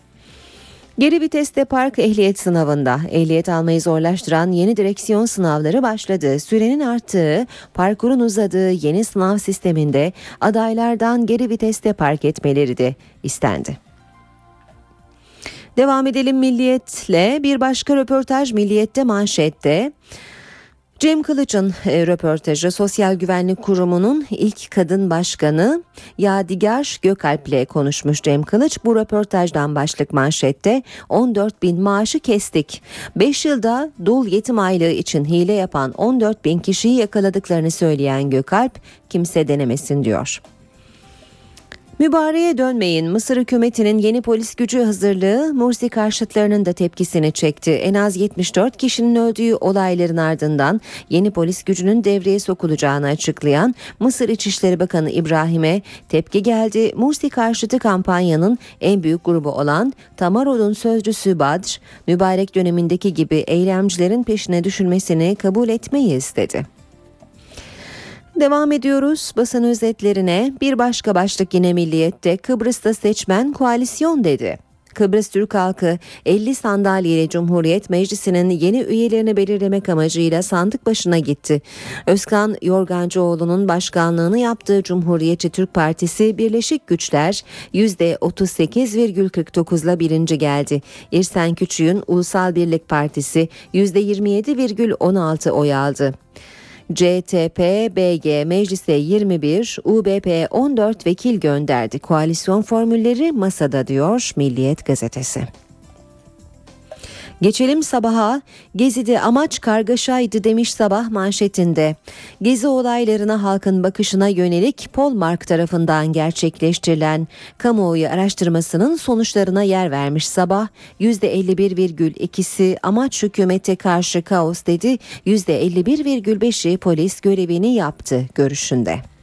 Geri viteste park ehliyet sınavında ehliyet almayı zorlaştıran yeni direksiyon sınavları başladı. Sürenin arttığı, parkurun uzadığı yeni sınav sisteminde adaylardan geri viteste park etmeleri de istendi. Devam edelim Milliyet'le bir başka röportaj Milliyet'te manşette. Cem Kılıç'ın e, röportajı Sosyal Güvenlik Kurumu'nun ilk kadın başkanı Yadigar Gökalp ile konuşmuş Cem Kılıç. Bu röportajdan başlık manşette 14 bin maaşı kestik. 5 yılda dul yetim aylığı için hile yapan 14 bin kişiyi yakaladıklarını söyleyen Gökalp kimse denemesin diyor. Mübareğe dönmeyin. Mısır hükümetinin yeni polis gücü hazırlığı Mursi karşıtlarının da tepkisini çekti. En az 74 kişinin öldüğü olayların ardından yeni polis gücünün devreye sokulacağını açıklayan Mısır İçişleri Bakanı İbrahim'e tepki geldi. Mursi karşıtı kampanyanın en büyük grubu olan Tamarod'un sözcüsü Badr, mübarek dönemindeki gibi eylemcilerin peşine düşülmesini kabul etmeyiz dedi. Devam ediyoruz basın özetlerine. Bir başka başlık yine milliyette Kıbrıs'ta seçmen koalisyon dedi. Kıbrıs Türk halkı 50 sandalyeli Cumhuriyet Meclisi'nin yeni üyelerini belirlemek amacıyla sandık başına gitti. Özkan Yorgancıoğlu'nun başkanlığını yaptığı Cumhuriyetçi Türk Partisi Birleşik Güçler %38,49 ile birinci geldi. İrsen Küçük'ün Ulusal Birlik Partisi %27,16 oy aldı. CTP, BG meclise 21, UBP 14 vekil gönderdi. Koalisyon formülleri masada diyor Milliyet gazetesi. Geçelim sabaha. Gezi'de amaç kargaşaydı demiş sabah manşetinde. Gezi olaylarına halkın bakışına yönelik Polmark tarafından gerçekleştirilen kamuoyu araştırmasının sonuçlarına yer vermiş sabah. %51,2'si amaç hükümete karşı kaos dedi. %51,5'i polis görevini yaptı görüşünde.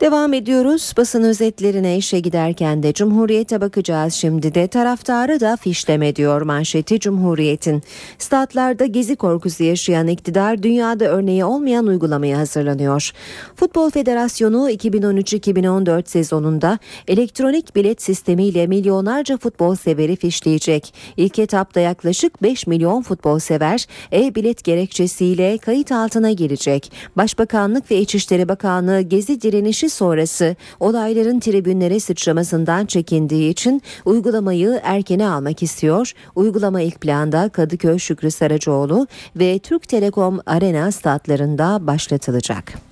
Devam ediyoruz basın özetlerine işe giderken de Cumhuriyet'e bakacağız şimdi de taraftarı da fişleme diyor manşeti Cumhuriyet'in. Statlarda gezi korkusu yaşayan iktidar dünyada örneği olmayan uygulamaya hazırlanıyor. Futbol Federasyonu 2013-2014 sezonunda elektronik bilet sistemiyle milyonlarca futbol severi fişleyecek. İlk etapta yaklaşık 5 milyon futbol sever e-bilet gerekçesiyle kayıt altına girecek. Başbakanlık ve İçişleri Bakanlığı gezi direnişi sonrası olayların tribünlere sıçramasından çekindiği için uygulamayı erkene almak istiyor. Uygulama ilk planda Kadıköy Şükrü Saracoğlu ve Türk Telekom Arena statlarında başlatılacak.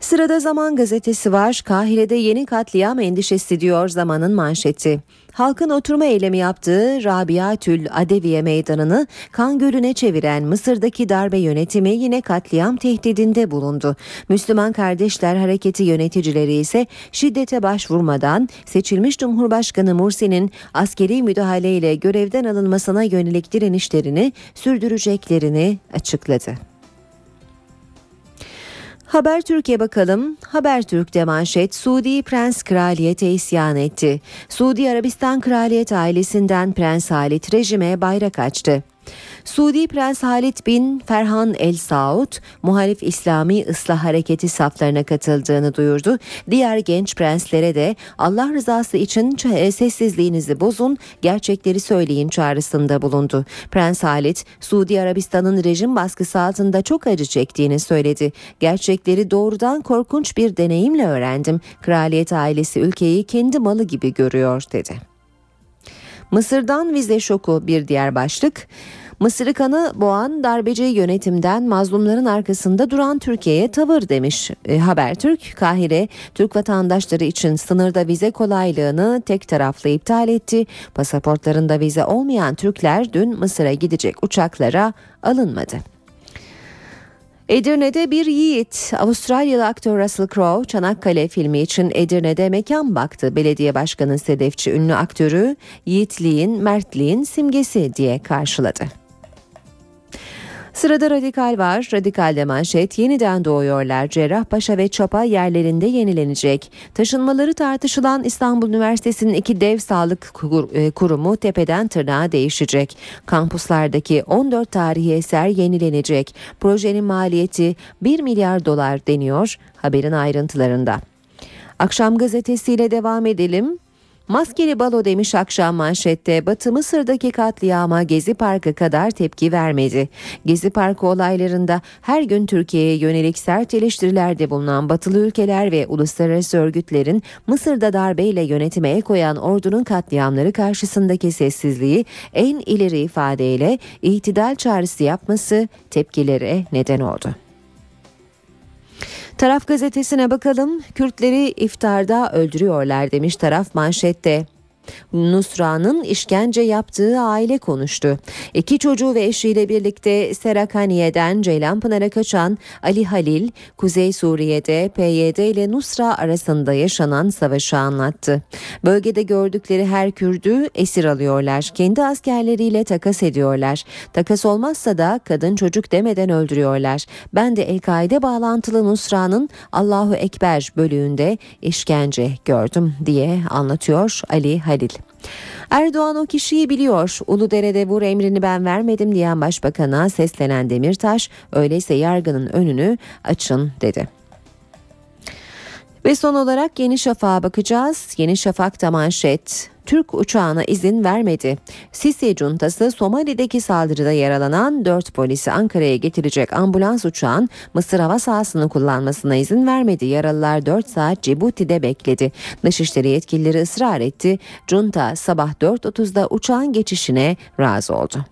Sırada Zaman Gazetesi var. Kahire'de yeni katliam endişesi diyor Zaman'ın manşeti. Halkın oturma eylemi yaptığı Rabia Tül Adeviye Meydanı'nı kan gölüne çeviren Mısır'daki darbe yönetimi yine katliam tehdidinde bulundu. Müslüman Kardeşler Hareketi yöneticileri ise şiddete başvurmadan seçilmiş Cumhurbaşkanı Mursi'nin askeri müdahaleyle görevden alınmasına yönelik direnişlerini sürdüreceklerini açıkladı. Haber Türkiye bakalım. Haber Türk'te manşet Suudi Prens Kraliyete isyan etti. Suudi Arabistan Kraliyet ailesinden Prens Halit rejime bayrak açtı. Suudi Prens Halit bin Ferhan El Saud, muhalif İslami ıslah hareketi saflarına katıldığını duyurdu. Diğer genç prenslere de Allah rızası için sessizliğinizi bozun, gerçekleri söyleyin çağrısında bulundu. Prens Halit, Suudi Arabistan'ın rejim baskısı altında çok acı çektiğini söyledi. Gerçekleri doğrudan korkunç bir deneyimle öğrendim. Kraliyet ailesi ülkeyi kendi malı gibi görüyor dedi. Mısır'dan vize şoku bir diğer başlık. Mısır'ı kanı boğan darbeci yönetimden mazlumların arkasında duran Türkiye'ye tavır demiş e, Habertürk. Kahire Türk vatandaşları için sınırda vize kolaylığını tek taraflı iptal etti. Pasaportlarında vize olmayan Türkler dün Mısır'a gidecek uçaklara alınmadı. Edirne'de bir yiğit, Avustralyalı aktör Russell Crowe Çanakkale filmi için Edirne'de mekan baktı. Belediye başkanı Sedefçi ünlü aktörü yiğitliğin, mertliğin simgesi diye karşıladı. Sırada radikal var. Radikalde manşet yeniden doğuyorlar. Cerrahpaşa ve Çapa yerlerinde yenilenecek. Taşınmaları tartışılan İstanbul Üniversitesi'nin iki dev sağlık e, kurumu tepeden tırnağa değişecek. Kampuslardaki 14 tarihi eser yenilenecek. Projenin maliyeti 1 milyar dolar deniyor haberin ayrıntılarında. Akşam gazetesiyle devam edelim. Maskeli balo demiş akşam manşette Batı Mısır'daki katliama Gezi Parkı kadar tepki vermedi. Gezi Parkı olaylarında her gün Türkiye'ye yönelik sert eleştirilerde bulunan batılı ülkeler ve uluslararası örgütlerin Mısır'da darbeyle yönetime el koyan ordunun katliamları karşısındaki sessizliği en ileri ifadeyle itidal çağrısı yapması tepkilere neden oldu. Taraf gazetesine bakalım. Kürtleri iftarda öldürüyorlar demiş taraf manşette. Nusra'nın işkence yaptığı aile konuştu. İki çocuğu ve eşiyle birlikte Serakaniye'den Ceylanpınar'a kaçan Ali Halil, Kuzey Suriye'de PYD ile Nusra arasında yaşanan savaşı anlattı. Bölgede gördükleri her Kürdü esir alıyorlar. Kendi askerleriyle takas ediyorlar. Takas olmazsa da kadın çocuk demeden öldürüyorlar. Ben de El-Kaide bağlantılı Nusra'nın Allahu Ekber bölüğünde işkence gördüm diye anlatıyor Ali Halil. Halil. Erdoğan o kişiyi biliyor. Uludere'de vur emrini ben vermedim diyen başbakana seslenen Demirtaş öyleyse yargının önünü açın dedi. Ve son olarak Yeni Şafak'a bakacağız. Yeni Şafak'ta manşet Türk uçağına izin vermedi. Sisi cuntası Somali'deki saldırıda yaralanan 4 polisi Ankara'ya getirecek ambulans uçağın Mısır hava sahasını kullanmasına izin vermedi. Yaralılar 4 saat Cibuti'de bekledi. Dışişleri yetkilileri ısrar etti. Junta sabah 4.30'da uçağın geçişine razı oldu.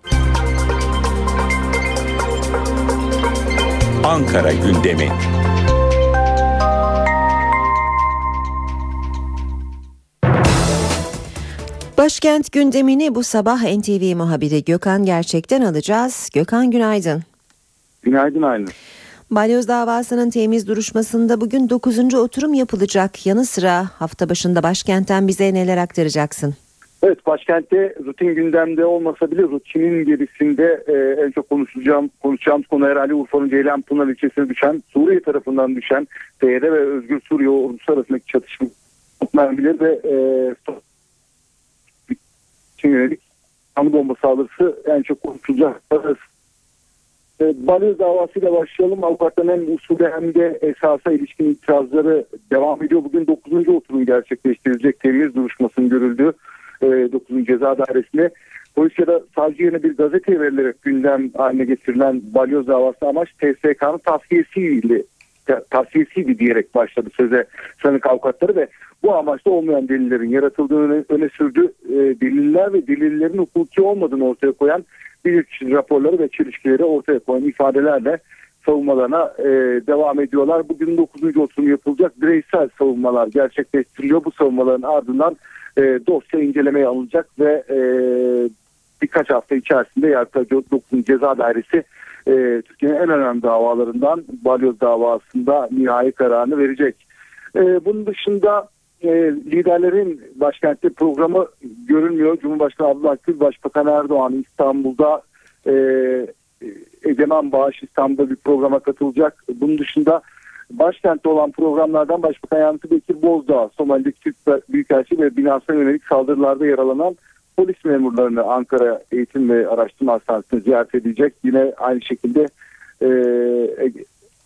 Ankara gündemi.
Başkent gündemini bu sabah NTV muhabiri Gökhan Gerçek'ten alacağız. Gökhan günaydın.
Günaydın Aylin.
Balyoz davasının temiz duruşmasında bugün 9. oturum yapılacak. Yanı sıra hafta başında başkentten bize neler aktaracaksın?
Evet başkentte rutin gündemde olmasa bile rutinin gerisinde e, en çok konuşacağım konuşacağımız konu herhalde Urfa'nın Ceylanpınar ilçesine düşen Suriye tarafından düşen TYR ve Özgür Suriye ordusu arasındaki çatışma mermileri ve e, için yönelik kanı bomba saldırısı en çok konuşulacak. E, Balyoz davasıyla başlayalım. Avukatların hem usulü hem de esasa ilişkin itirazları devam ediyor. Bugün 9. oturum gerçekleştirilecek temiz duruşmasının görüldüğü e, 9. Ceza Dairesi'ne polis ya da savcı yerine bir gazete verilerek gündem haline getirilen balyoz davası amaç TSK'nın tavsiyesiyle tavsiyesiydi diyerek başladı söze sanık avukatları ve bu amaçta olmayan delillerin yaratıldığını öne, öne sürdü. E, deliller ve delillerin hukuki olmadığını ortaya koyan bilirkişi raporları ve çelişkileri ortaya koyan ifadelerle savunmalarına e, devam ediyorlar. Bugün 9. oturum yapılacak bireysel savunmalar gerçekleştiriliyor. Bu savunmaların ardından e, dosya incelemeye alınacak ve e, birkaç hafta içerisinde Yargıtay 9. Ceza Dairesi e, Türkiye'nin en önemli davalarından balyoz davasında nihai kararını verecek. E, bunun dışında e, liderlerin başkentte programı görünmüyor. Cumhurbaşkanı Abdullah Gül, Başbakan Erdoğan İstanbul'da e, Egemen Bağış İstanbul'da bir programa katılacak. Bunun dışında başkentte olan programlardan Başbakan Yardımcısı Bekir Bozdağ, Somali'deki Türk Büyükelçi ve binasına yönelik saldırılarda yaralanan polis memurlarını Ankara Eğitim ve Araştırma Hastanesi'ne ziyaret edecek. Yine aynı şekilde e,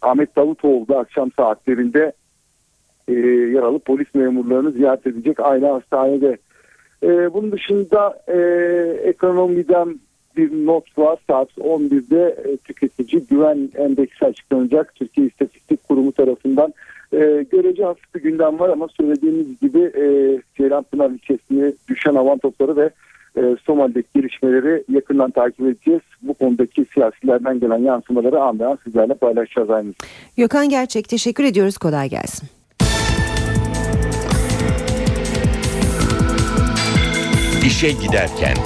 Ahmet Davutoğlu da akşam saatlerinde e, yaralı polis memurlarını ziyaret edecek aynı hastanede. E, bunun dışında e, ekonomiden bir not var. Saat 11'de e, tüketici güven endeksi açıklanacak. Türkiye İstatistik Kurumu tarafından e, görece hafif bir gündem var ama söylediğimiz gibi e, Ceylanpınar ilçesine düşen havan topları ve e, Somali'deki gelişmeleri yakından takip edeceğiz. Bu konudaki siyasilerden gelen yansımaları an be an sizlerle paylaşacağız aynı.
Gökhan Gerçek teşekkür ediyoruz. Kolay gelsin.
İşe giderken.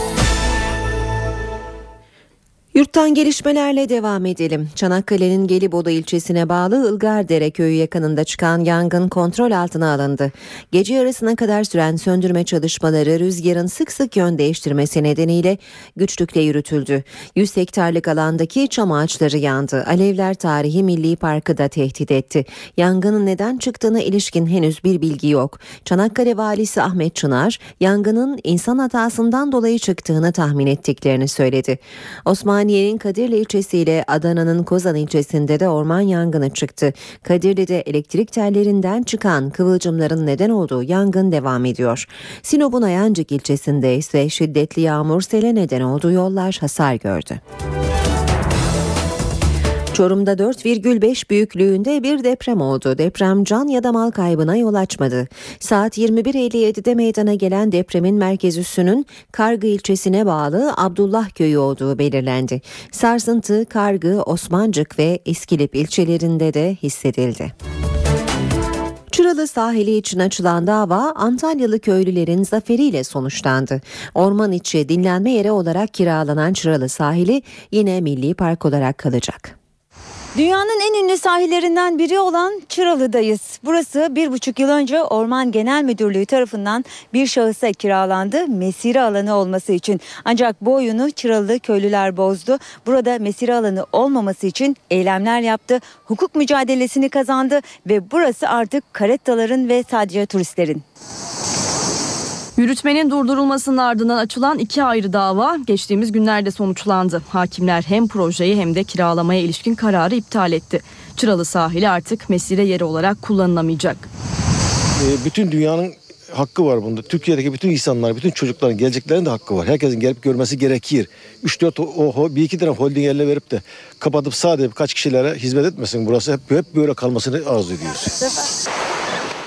Yurttan gelişmelerle devam edelim. Çanakkale'nin Gelibolu ilçesine bağlı Ilgardere köyü yakınında çıkan yangın kontrol altına alındı. Gece yarısına kadar süren söndürme çalışmaları rüzgarın sık sık yön değiştirmesi nedeniyle güçlükle yürütüldü. 100 hektarlık alandaki çam ağaçları yandı. Alevler Tarihi Milli Parkı da tehdit etti. Yangının neden çıktığına ilişkin henüz bir bilgi yok. Çanakkale Valisi Ahmet Çınar, yangının insan hatasından dolayı çıktığını tahmin ettiklerini söyledi. Osman Osmaniye'nin Kadirli ilçesiyle Adana'nın Kozan ilçesinde de orman yangını çıktı. Kadirli'de elektrik tellerinden çıkan kıvılcımların neden olduğu yangın devam ediyor. Sinop'un Ayancık ilçesinde ise şiddetli yağmur sele neden olduğu yollar hasar gördü. Çorum'da 4,5 büyüklüğünde bir deprem oldu. Deprem can ya da mal kaybına yol açmadı. Saat 21.57'de meydana gelen depremin merkez üssünün Kargı ilçesine bağlı Abdullah köyü olduğu belirlendi. Sarsıntı Kargı, Osmancık ve İskilip ilçelerinde de hissedildi. Çıralı sahili için açılan dava Antalyalı köylülerin zaferiyle sonuçlandı. Orman içi dinlenme yeri olarak kiralanan Çıralı sahili yine milli park olarak kalacak.
Dünyanın en ünlü sahillerinden biri olan Çıralı'dayız. Burası bir buçuk yıl önce Orman Genel Müdürlüğü tarafından bir şahısa kiralandı mesire alanı olması için. Ancak bu oyunu Çıralı köylüler bozdu. Burada mesire alanı olmaması için eylemler yaptı. Hukuk mücadelesini kazandı ve burası artık karettaların ve sadece turistlerin.
Yürütmenin durdurulmasının ardından açılan iki ayrı dava geçtiğimiz günlerde sonuçlandı. Hakimler hem projeyi hem de kiralamaya ilişkin kararı iptal etti. Çıralı sahili artık mesire yeri olarak kullanılamayacak.
Ee, bütün dünyanın hakkı var bunda. Türkiye'deki bütün insanlar, bütün çocukların, geleceklerin de hakkı var. Herkesin gelip görmesi gerekir. 3-4 o, bir iki tane holding yerine verip de kapatıp sadece birkaç kişilere hizmet etmesin. Burası hep, hep böyle kalmasını arzu ediyoruz.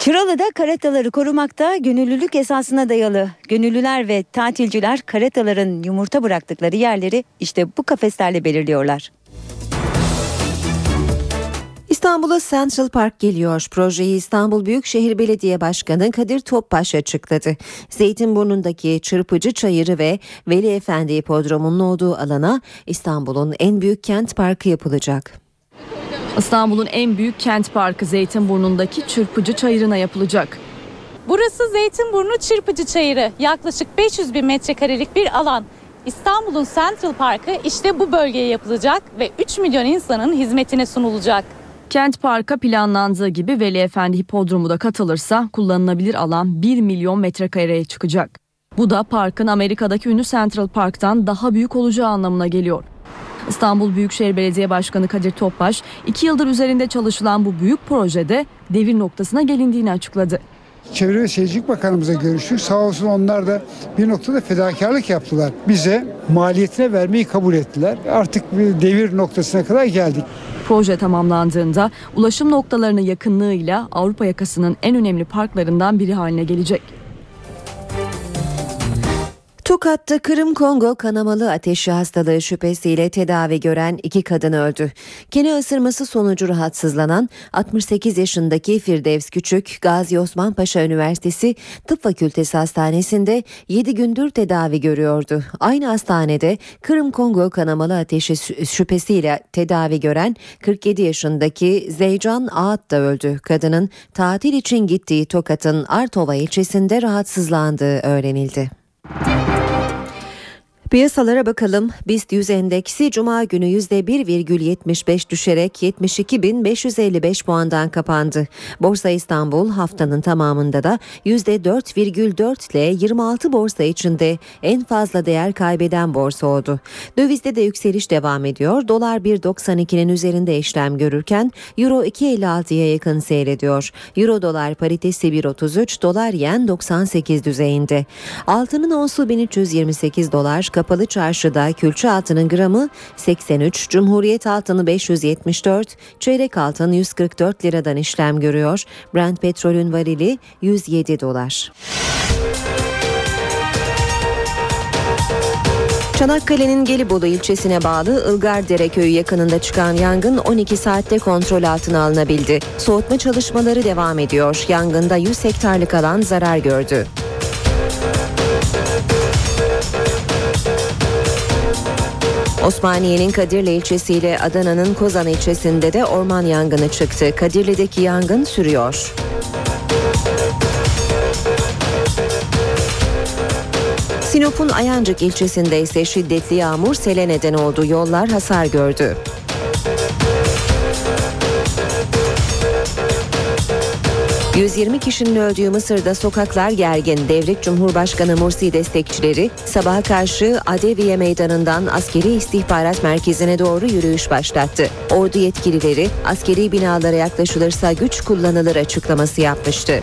Çıralı'da karetaları korumakta gönüllülük esasına dayalı. Gönüllüler ve tatilciler karetaların yumurta bıraktıkları yerleri işte bu kafeslerle belirliyorlar.
İstanbul'a Central Park geliyor. Projeyi İstanbul Büyükşehir Belediye Başkanı Kadir Topbaş açıkladı. Zeytinburnu'ndaki çırpıcı çayırı ve Veli Efendi Hipodromu'nun olduğu alana İstanbul'un en büyük kent parkı yapılacak.
İstanbul'un en büyük kent parkı Zeytinburnu'ndaki Çırpıcı Çayırı'na yapılacak.
Burası Zeytinburnu Çırpıcı Çayırı. Yaklaşık 500 bin metrekarelik bir alan. İstanbul'un Central Parkı işte bu bölgeye yapılacak ve 3 milyon insanın hizmetine sunulacak.
Kent Park'a planlandığı gibi Veli Efendi Hipodromu da katılırsa kullanılabilir alan 1 milyon metrekareye çıkacak. Bu da parkın Amerika'daki ünlü Central Park'tan daha büyük olacağı anlamına geliyor. İstanbul Büyükşehir Belediye Başkanı Kadir Topbaş, iki yıldır üzerinde çalışılan bu büyük projede devir noktasına gelindiğini açıkladı.
Çevre ve Şehircilik Bakanımıza görüştük. Sağ olsun onlar da bir noktada fedakarlık yaptılar. Bize maliyetine vermeyi kabul ettiler. Artık bir devir noktasına kadar geldik.
Proje tamamlandığında ulaşım noktalarının yakınlığıyla Avrupa yakasının en önemli parklarından biri haline gelecek.
Tokat'ta Kırım Kongo kanamalı ateşi hastalığı şüphesiyle tedavi gören iki kadın öldü. Kene ısırması sonucu rahatsızlanan 68 yaşındaki Firdevs Küçük, Gazi Osman Paşa Üniversitesi Tıp Fakültesi Hastanesi'nde 7 gündür tedavi görüyordu. Aynı hastanede Kırım Kongo kanamalı ateşi şüphesiyle tedavi gören 47 yaşındaki Zeycan Ağat da öldü. Kadının tatil için gittiği Tokat'ın Artova ilçesinde rahatsızlandığı öğrenildi. Musik Piyasalara bakalım. BIST 100 endeksi cuma günü %1,75 düşerek 72.555 puandan kapandı. Borsa İstanbul haftanın tamamında da %4,4 ile 26 borsa içinde en fazla değer kaybeden borsa oldu. Dövizde de yükseliş devam ediyor. Dolar 1.92'nin üzerinde işlem görürken Euro 2.56'ya yakın seyrediyor. Euro dolar paritesi 1.33, dolar yen 98 düzeyinde. Altının onsu 1328 dolar, Kapalı çarşıda külçe altının gramı 83, Cumhuriyet altını 574, çeyrek altın 144 liradan işlem görüyor. Brent petrolün varili 107 dolar. Çanakkale'nin Gelibolu ilçesine bağlı Ilgardere köyü yakınında çıkan yangın 12 saatte kontrol altına alınabildi. Soğutma çalışmaları devam ediyor. Yangında 100 hektarlık alan zarar gördü. Osmaniye'nin Kadirli ilçesiyle Adana'nın Kozan ilçesinde de orman yangını çıktı. Kadirli'deki yangın sürüyor. Sinop'un Ayancık ilçesinde ise şiddetli yağmur sele neden oldu. Yollar hasar gördü. ...120 kişinin öldüğü Mısır'da sokaklar gergin. Devrik Cumhurbaşkanı Mursi destekçileri sabaha karşı Adeviye Meydanı'ndan askeri istihbarat merkezine doğru yürüyüş başlattı. Ordu yetkilileri askeri binalara yaklaşılırsa güç kullanılır açıklaması yapmıştı.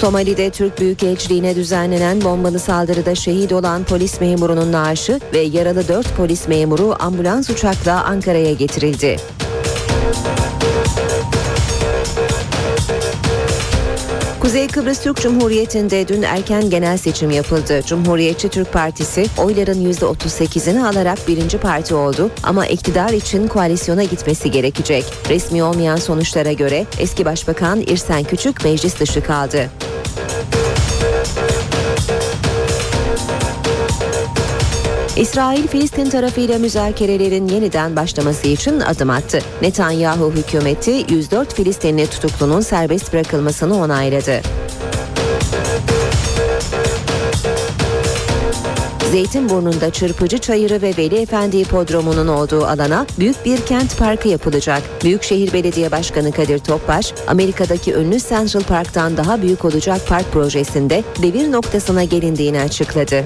Somali'de Türk Büyükelçiliğine düzenlenen bombalı saldırıda şehit olan polis memurunun naaşı ve yaralı 4 polis memuru ambulans uçakla Ankara'ya getirildi. Kuzey Kıbrıs Türk Cumhuriyeti'nde dün erken genel seçim yapıldı. Cumhuriyetçi Türk Partisi oyların %38'ini alarak birinci parti oldu ama iktidar için koalisyona gitmesi gerekecek. Resmi olmayan sonuçlara göre eski başbakan İrsen Küçük meclis dışı kaldı. İsrail Filistin tarafıyla müzakerelerin yeniden başlaması için adım attı. Netanyahu hükümeti 104 Filistinli tutuklunun serbest bırakılmasını onayladı. Zeytinburnu'nda Çırpıcı Çayırı ve Veli Efendi Hipodromu'nun olduğu alana büyük bir kent parkı yapılacak. Büyükşehir Belediye Başkanı Kadir Topbaş, Amerika'daki ünlü Central Park'tan daha büyük olacak park projesinde devir noktasına gelindiğini açıkladı.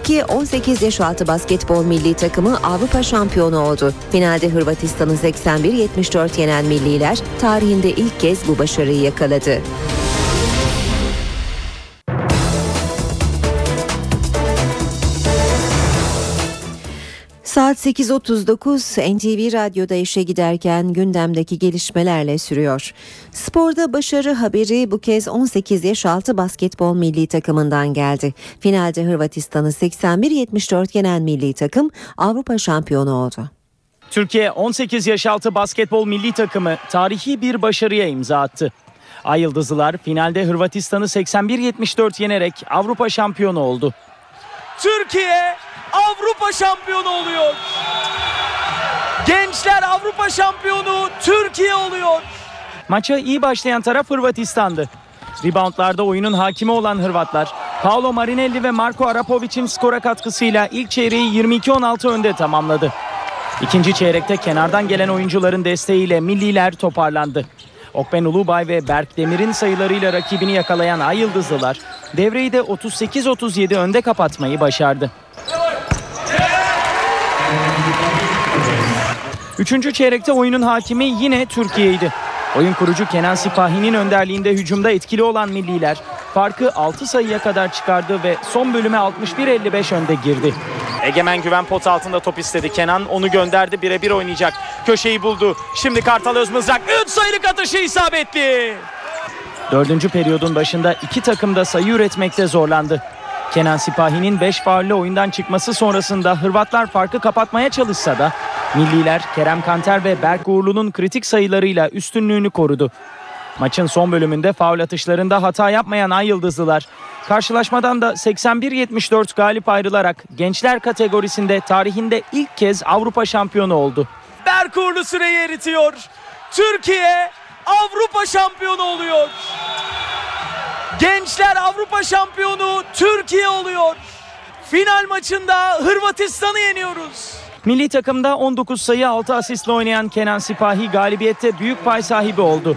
Türkiye 18 yaş altı basketbol milli takımı Avrupa şampiyonu oldu. Finalde Hırvatistan'ı 81-74 yenen milliler tarihinde ilk kez bu başarıyı yakaladı. Saat 8.39 NTV Radyo'da işe giderken gündemdeki gelişmelerle sürüyor. Sporda başarı haberi bu kez 18 yaş altı basketbol milli takımından geldi. Finalde Hırvatistan'ı 81-74 yenen milli takım Avrupa şampiyonu oldu.
Türkiye 18 yaş altı basketbol milli takımı tarihi bir başarıya imza attı. Ay Yıldızlılar finalde Hırvatistan'ı 81-74 yenerek Avrupa şampiyonu oldu. Türkiye Avrupa şampiyonu oluyor. Gençler Avrupa şampiyonu Türkiye oluyor. Maça iyi başlayan taraf Hırvatistan'dı. Reboundlarda oyunun hakimi olan Hırvatlar, Paolo Marinelli ve Marko Arapovic'in skora katkısıyla ilk çeyreği 22-16 önde tamamladı. İkinci çeyrekte kenardan gelen oyuncuların desteğiyle milliler toparlandı. Okben Ulubay ve Berk Demir'in sayılarıyla rakibini yakalayan Ay Yıldızlılar devreyi de 38-37 önde kapatmayı başardı. Üçüncü çeyrekte oyunun hakimi yine Türkiye'ydi. Oyun kurucu Kenan Sipahi'nin önderliğinde hücumda etkili olan milliler farkı 6 sayıya kadar çıkardı ve son bölüme 61-55 önde girdi. Egemen Güven pot altında top istedi. Kenan onu gönderdi birebir oynayacak. Köşeyi buldu. Şimdi Kartal Özmızrak 3 sayılık atışı isabetli. Dördüncü periyodun başında iki takım da sayı üretmekte zorlandı. Kenan Sipahi'nin 5 faulle oyundan çıkması sonrasında Hırvatlar farkı kapatmaya çalışsa da milliler Kerem Kanter ve Berk Uğurlu'nun kritik sayılarıyla üstünlüğünü korudu. Maçın son bölümünde faul atışlarında hata yapmayan Ay Yıldızlılar karşılaşmadan da 81-74 galip ayrılarak gençler kategorisinde tarihinde ilk kez Avrupa şampiyonu oldu. Berk Uğurlu süreyi eritiyor. Türkiye Avrupa şampiyonu oluyor. Gençler Avrupa şampiyonu Türkiye oluyor. Final maçında Hırvatistan'ı yeniyoruz. Milli takımda 19 sayı 6 asistle oynayan Kenan Sipahi galibiyette büyük pay sahibi oldu.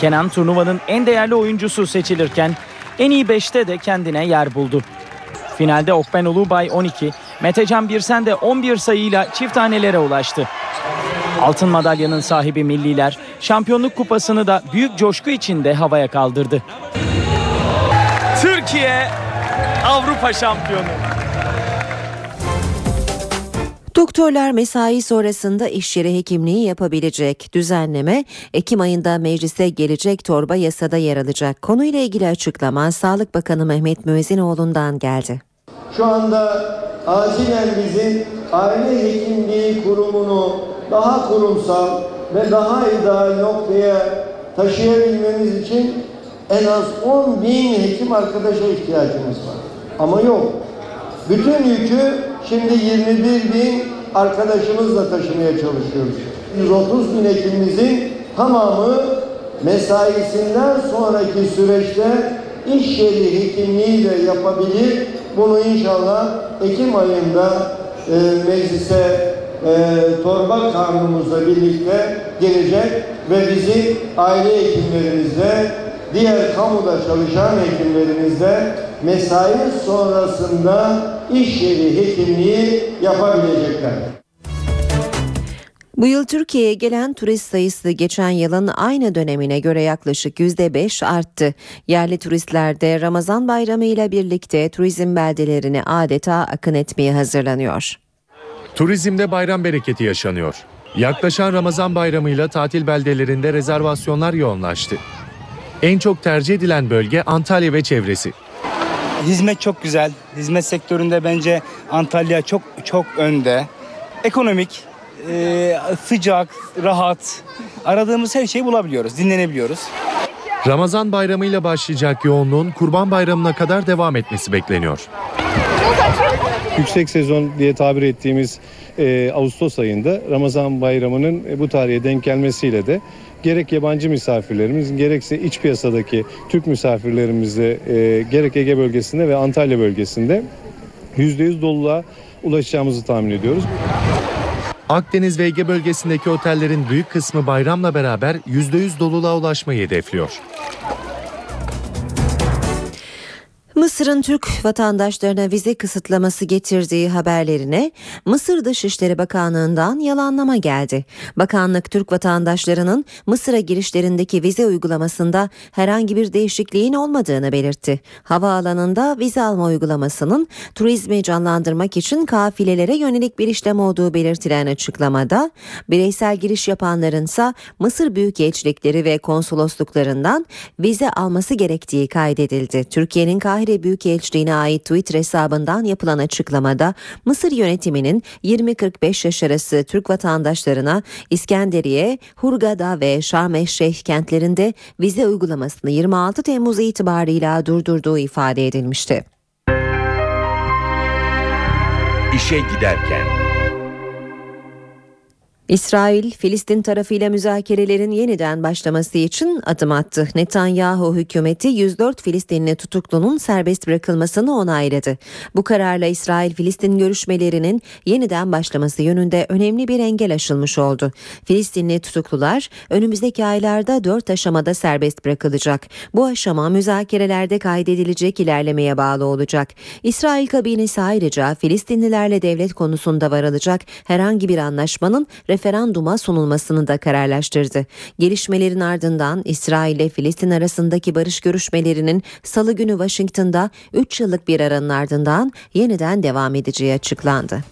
Kenan turnuvanın en değerli oyuncusu seçilirken en iyi 5'te de kendine yer buldu. Finalde Okben Ulubay 12, Metecan Birsen de 11 sayıyla çift tanelere ulaştı. Altın madalyanın sahibi milliler şampiyonluk kupasını da büyük coşku içinde havaya kaldırdı. Türkiye Avrupa şampiyonu.
Doktorlar mesai sonrasında iş yeri hekimliği yapabilecek düzenleme Ekim ayında meclise gelecek torba yasada yer alacak. Konuyla ilgili açıklama Sağlık Bakanı Mehmet Müezzinoğlu'ndan geldi.
Şu anda acilen bizim aile hekimliği kurumunu daha kurumsal ve daha ideal noktaya taşıyabilmemiz için en az 10 bin hekim arkadaşa ihtiyacımız var. Ama yok. Bütün yükü şimdi 21 bin arkadaşımızla taşımaya çalışıyoruz. 130 bin hekimimizin tamamı mesaisinden sonraki süreçte iş yeri hekimliği de yapabilir. Bunu inşallah Ekim ayında e, meclise e, torba kanunumuzla birlikte gelecek ve bizi aile hekimlerimizle diğer kamuda çalışan hekimlerimizle mesai sonrasında iş yeri hekimliği yapabilecekler.
Bu yıl Türkiye'ye gelen turist sayısı geçen yılın aynı dönemine göre yaklaşık %5 arttı. Yerli turistler de Ramazan bayramı ile birlikte turizm beldelerine adeta akın etmeye hazırlanıyor.
Turizmde bayram bereketi yaşanıyor. Yaklaşan Ramazan bayramıyla tatil beldelerinde rezervasyonlar yoğunlaştı. En çok tercih edilen bölge Antalya ve çevresi.
Hizmet çok güzel. Hizmet sektöründe bence Antalya çok çok önde. Ekonomik, e, sıcak, rahat. Aradığımız her şeyi bulabiliyoruz, dinlenebiliyoruz.
Ramazan bayramıyla başlayacak yoğunluğun Kurban Bayramı'na kadar devam etmesi bekleniyor.
Yüksek sezon diye tabir ettiğimiz e, Ağustos ayında Ramazan bayramının e, bu tarihe denk gelmesiyle de gerek yabancı misafirlerimiz gerekse iç piyasadaki Türk misafirlerimizle e, gerek Ege bölgesinde ve Antalya bölgesinde %100 doluluğa ulaşacağımızı tahmin ediyoruz.
Akdeniz ve Ege bölgesindeki otellerin büyük kısmı bayramla beraber %100 doluluğa ulaşmayı hedefliyor.
Mısır'ın Türk vatandaşlarına vize kısıtlaması getirdiği haberlerine Mısır Dışişleri Bakanlığı'ndan yalanlama geldi. Bakanlık Türk vatandaşlarının Mısır'a girişlerindeki vize uygulamasında herhangi bir değişikliğin olmadığını belirtti. Havaalanında vize alma uygulamasının turizmi canlandırmak için kafilelere yönelik bir işlem olduğu belirtilen açıklamada bireysel giriş yapanlarınsa Mısır Büyükelçilikleri ve konsolosluklarından vize alması gerektiği kaydedildi. Türkiye'nin Kahire Büyükelçiliğine ait Twitter hesabından yapılan açıklamada Mısır yönetiminin 20-45 yaş arası Türk vatandaşlarına İskenderiye, Hurgada ve Şarm el Şeyh kentlerinde vize uygulamasını 26 Temmuz itibarıyla durdurduğu ifade edilmişti.
İşe giderken.
İsrail, Filistin tarafıyla müzakerelerin yeniden başlaması için adım attı. Netanyahu hükümeti 104 Filistinli tutuklunun serbest bırakılmasını onayladı. Bu kararla İsrail-Filistin görüşmelerinin yeniden başlaması yönünde önemli bir engel aşılmış oldu. Filistinli tutuklular önümüzdeki aylarda 4 aşamada serbest bırakılacak. Bu aşama müzakerelerde kaydedilecek ilerlemeye bağlı olacak. İsrail kabinesi ayrıca Filistinlilerle devlet konusunda varılacak herhangi bir anlaşmanın referanduma sunulmasını da kararlaştırdı. Gelişmelerin ardından İsrail ile Filistin arasındaki barış görüşmelerinin salı günü Washington'da 3 yıllık bir aranın ardından yeniden devam edeceği açıklandı.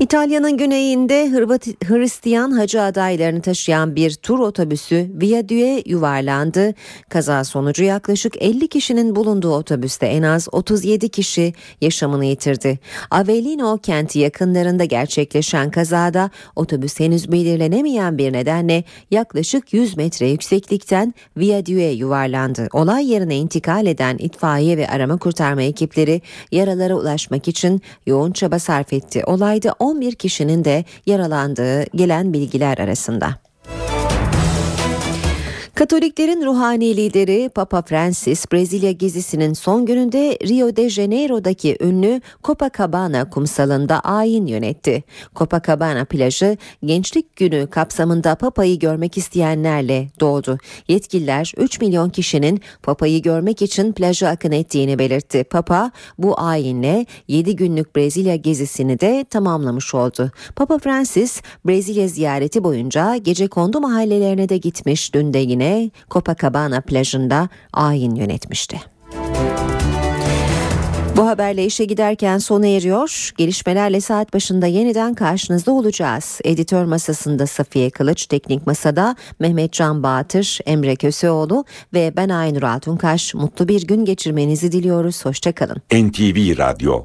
İtalya'nın güneyinde Hristiyan hacı adaylarını taşıyan bir tur otobüsü viyadüğe yuvarlandı. Kaza sonucu yaklaşık 50 kişinin bulunduğu otobüste en az 37 kişi yaşamını yitirdi. Avellino kenti yakınlarında gerçekleşen kazada otobüs henüz belirlenemeyen bir nedenle yaklaşık 100 metre yükseklikten viyadüğe yuvarlandı. Olay yerine intikal eden itfaiye ve arama kurtarma ekipleri yaralara ulaşmak için yoğun çaba sarf etti. Olayda 11 kişinin de yaralandığı gelen bilgiler arasında. Katoliklerin ruhani lideri Papa Francis Brezilya gezisinin son gününde Rio de Janeiro'daki ünlü Copacabana kumsalında ayin yönetti. Copacabana plajı Gençlik Günü kapsamında Papa'yı görmek isteyenlerle doğdu. Yetkililer 3 milyon kişinin Papa'yı görmek için plaja akın ettiğini belirtti. Papa bu ayinle 7 günlük Brezilya gezisini de tamamlamış oldu. Papa Francis Brezilya ziyareti boyunca gece kondu mahallelerine de gitmiş. Dün de yine Copacabana plajında ayin yönetmişti. Bu haberle işe giderken sona eriyor. Gelişmelerle saat başında yeniden karşınızda olacağız. Editör masasında Safiye Kılıç, teknik masada Mehmet Can Bağatır, Emre Köseoğlu ve ben Aynur Altunkaş. Mutlu bir gün geçirmenizi diliyoruz. Hoşçakalın.
NTV Radyo